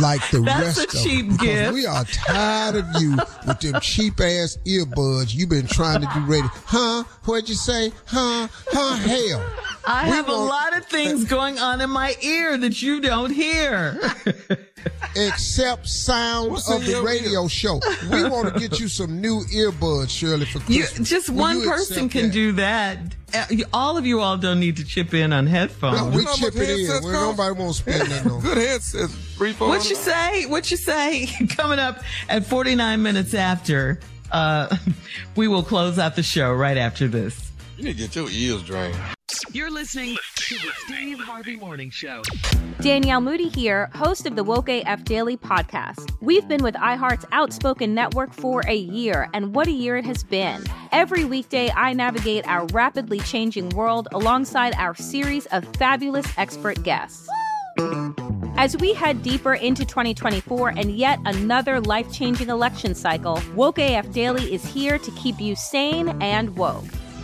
like the That's rest a of cheap them. 'Cause gift. We are tired of you with them cheap ass earbuds you've been trying to do ready. Huh? What'd you say? Huh? Huh? Hell. I We have a lot of things going on in my ear that you don't hear. <laughs> Except sound What's of the your radio show. We <laughs> want to get you some new earbuds, Shirley, for You, just Will one you person can that? do that. Uh, All of you all don't need to chip in on headphones. No, we You know how chip it in. headsets Well, cost? nobody won't spend that on. <laughs> Good headsets. Three, four What you say? What you say? Coming up at 49 minutes after, uh, we will close out the show right after this. You need to get your ears drained. You're listening to the Steve Harvey Morning Show. Danielle Moody here, host of the Woke AF Daily podcast. We've been with iHeart's Outspoken Network for a year, and what a year it has been. Every weekday, I navigate our rapidly changing world alongside our series of fabulous expert guests. As we head deeper into 2024 and yet another life changing election cycle, Woke AF Daily is here to keep you sane and woke.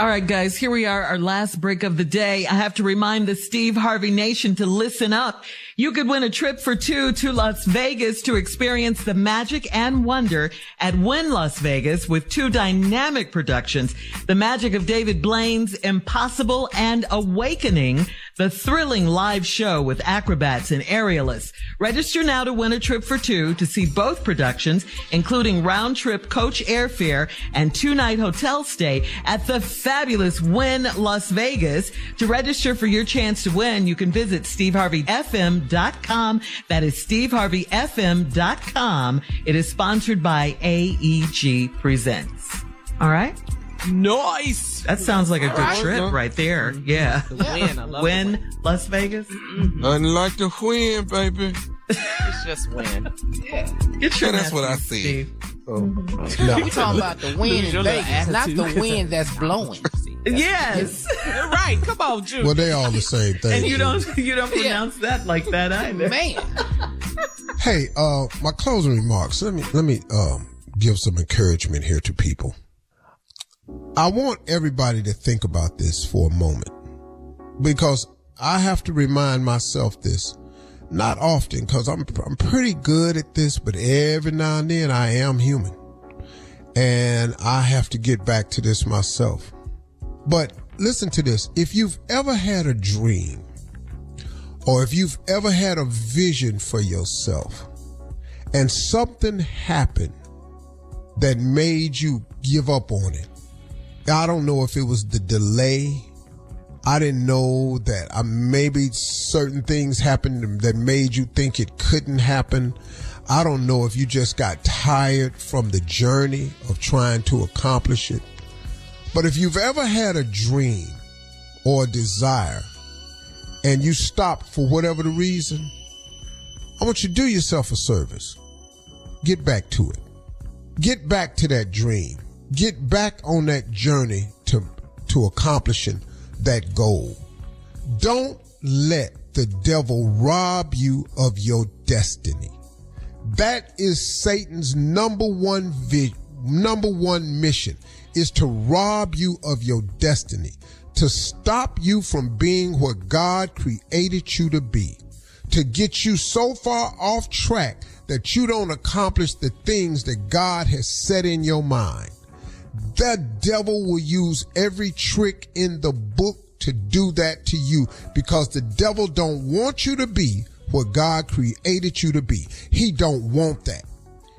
All right, guys, here we are, our last break of the day. I have to remind the Steve Harvey Nation to listen up. You could win a trip for two to Las Vegas to experience the magic and wonder at Wynn Las Vegas with two dynamic productions. The magic of David Blaine's Impossible and Awakening, the thrilling live show with acrobats and aerialists. Register now to win a trip for two to see both productions, including round trip coach airfare and two night hotel stay at the fabulous Wynn Las Vegas. To register for your chance to win, you can visit steveharveyfm.com. That is steveharveyfm.com. It is sponsored by AEG Presents. All right. Nice. That sounds like a good trip right there. Yeah. The Wynn, I love Wynn Las Vegas. Nothing like the Wynn, baby. It's just Wynn. Yeah. Get Yeah, that's what I see. Oh, We talking about the wind in Your little Vegas, not the wind that's blowing. <laughs> Yes. right. Come on, Jude. Well, they all the same thing. And you Jimmy. don't you don't pronounce that like that either. Man. Hey, uh, my closing remarks. Let me let me um give some encouragement here to people. I want everybody to think about this for a moment because I have to remind myself this not often because I'm I'm pretty good at this, but every now and then I am human, and I have to get back to this myself. But listen to this: if you've ever had a dream or if you've ever had a vision for yourself and something happened that made you give up on it. I don't know if it was the delay. I didn't know that uh, maybe certain things happened that made you think it couldn't happen. I don't know if you just got tired from the journey of trying to accomplish it. But if you've ever had a dream or a desire and you stop for whatever the reason, I want you to do yourself a service. Get back to it. Get back to that dream. Get back on that journey to, to accomplishing that goal. Don't let the devil rob you of your destiny. That is Satan's number one vi- number one mission is to rob you of your destiny, to stop you from being what God created you to be, to get you so far off track that you don't accomplish the things that God has set in your mind. The devil will use every trick in the book to do that to you because the devil don't want you to be what God created you to be. He don't want that.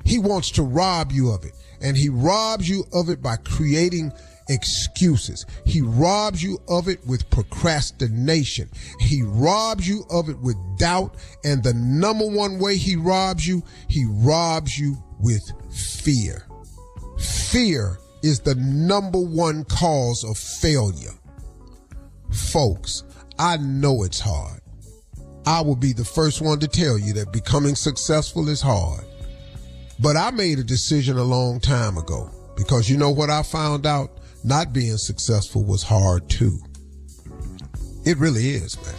He wants to rob you of it. And he robs you of it by creating excuses. He robs you of it with procrastination. He robs you of it with doubt. And the number one way he robs you, he robs you with fear. Fear is the number one cause of failure. Folks, I know it's hard. I will be the first one to tell you that becoming successful is hard. But I made a decision a long time ago because you know what I found out? Not being successful was hard too. It really is, man.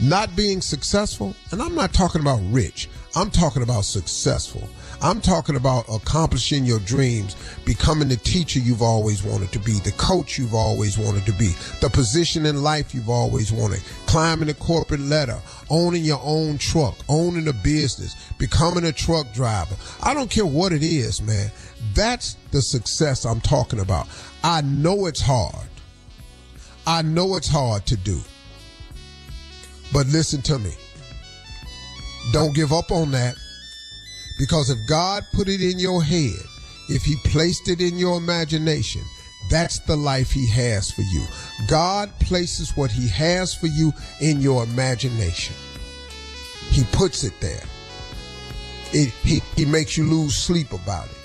Not being successful, and I'm not talking about rich, I'm talking about successful. I'm talking about accomplishing your dreams, becoming the teacher you've always wanted to be, the coach you've always wanted to be, the position in life you've always wanted, climbing the corporate ladder, owning your own truck, owning a business, becoming a truck driver. I don't care what it is, man. That's the success I'm talking about. I know it's hard. I know it's hard to do. But listen to me. Don't give up on that. Because if God put it in your head, if He placed it in your imagination, That's the life he has for you. God places what he has for you in your imagination. He puts it there. It, he, he makes you lose sleep about it.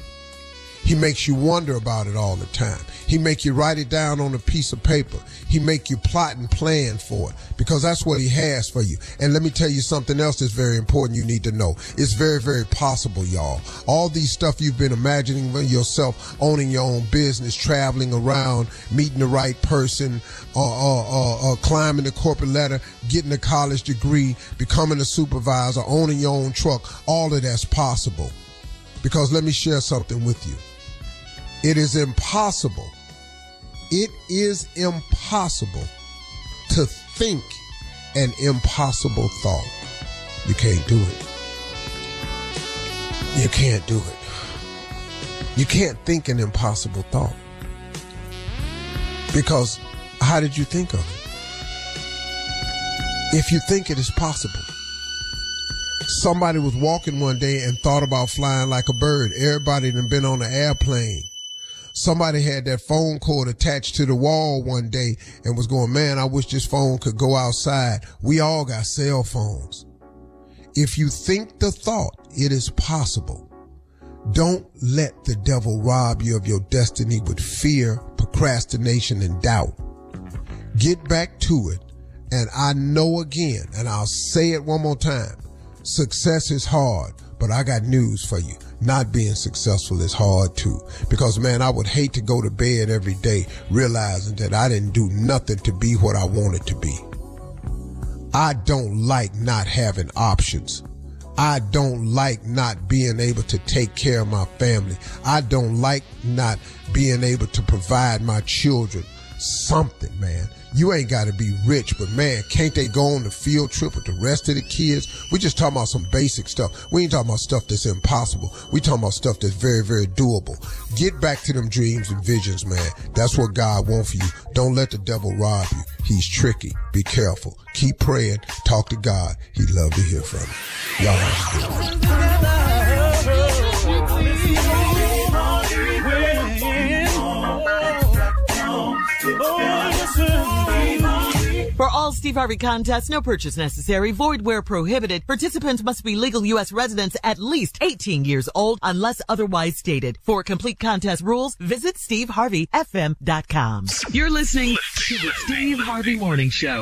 He makes you wonder about it all the time. He make you write it down on a piece of paper. He make you plot and plan for it because that's what he has for you. And let me tell you something else that's very important you need to know. It's very, very possible, y'all. All these stuff you've been imagining yourself, owning your own business, traveling around, meeting the right person, uh, uh, uh, uh, climbing the corporate ladder, getting a college degree, becoming a supervisor, owning your own truck, all of that's possible. Because let me share something with you. It is impossible. It is impossible to think an impossible thought. You can't do it. You can't do it. You can't think an impossible thought. Because how did you think of it? If you think it is possible, somebody was walking one day and thought about flying like a bird. Everybody had been on an airplane. Somebody had that phone cord attached to the wall one day and was going, man, I wish this phone could go outside. We all got cell phones. If you think the thought, it is possible. Don't let the devil rob you of your destiny with fear, procrastination, and doubt. Get back to it. And I know again, and I'll say it one more time. Success is hard, but I got news for you. Not being successful is hard too. Because man, I would hate to go to bed every day realizing that I didn't do nothing to be what I wanted to be. I don't like not having options. I don't like not being able to take care of my family. I don't like not being able to provide my children something, man. You ain't got to be rich, but man, can't they go on the field trip with the rest of the kids? We just talking about some basic stuff. We ain't talking about stuff that's impossible. We talking about stuff that's very, very doable. Get back to them dreams and visions, man. That's what God wants for you. Don't let the devil rob you. He's tricky. Be careful. Keep praying. Talk to God. He'd love to hear from you. Y'all Steve Harvey contest, no purchase necessary, void where prohibited. Participants must be legal U.S. residents at least 18 years old unless otherwise stated. For complete contest rules, visit steveharveyfm.com. You're listening to the Steve Harvey Morning Show.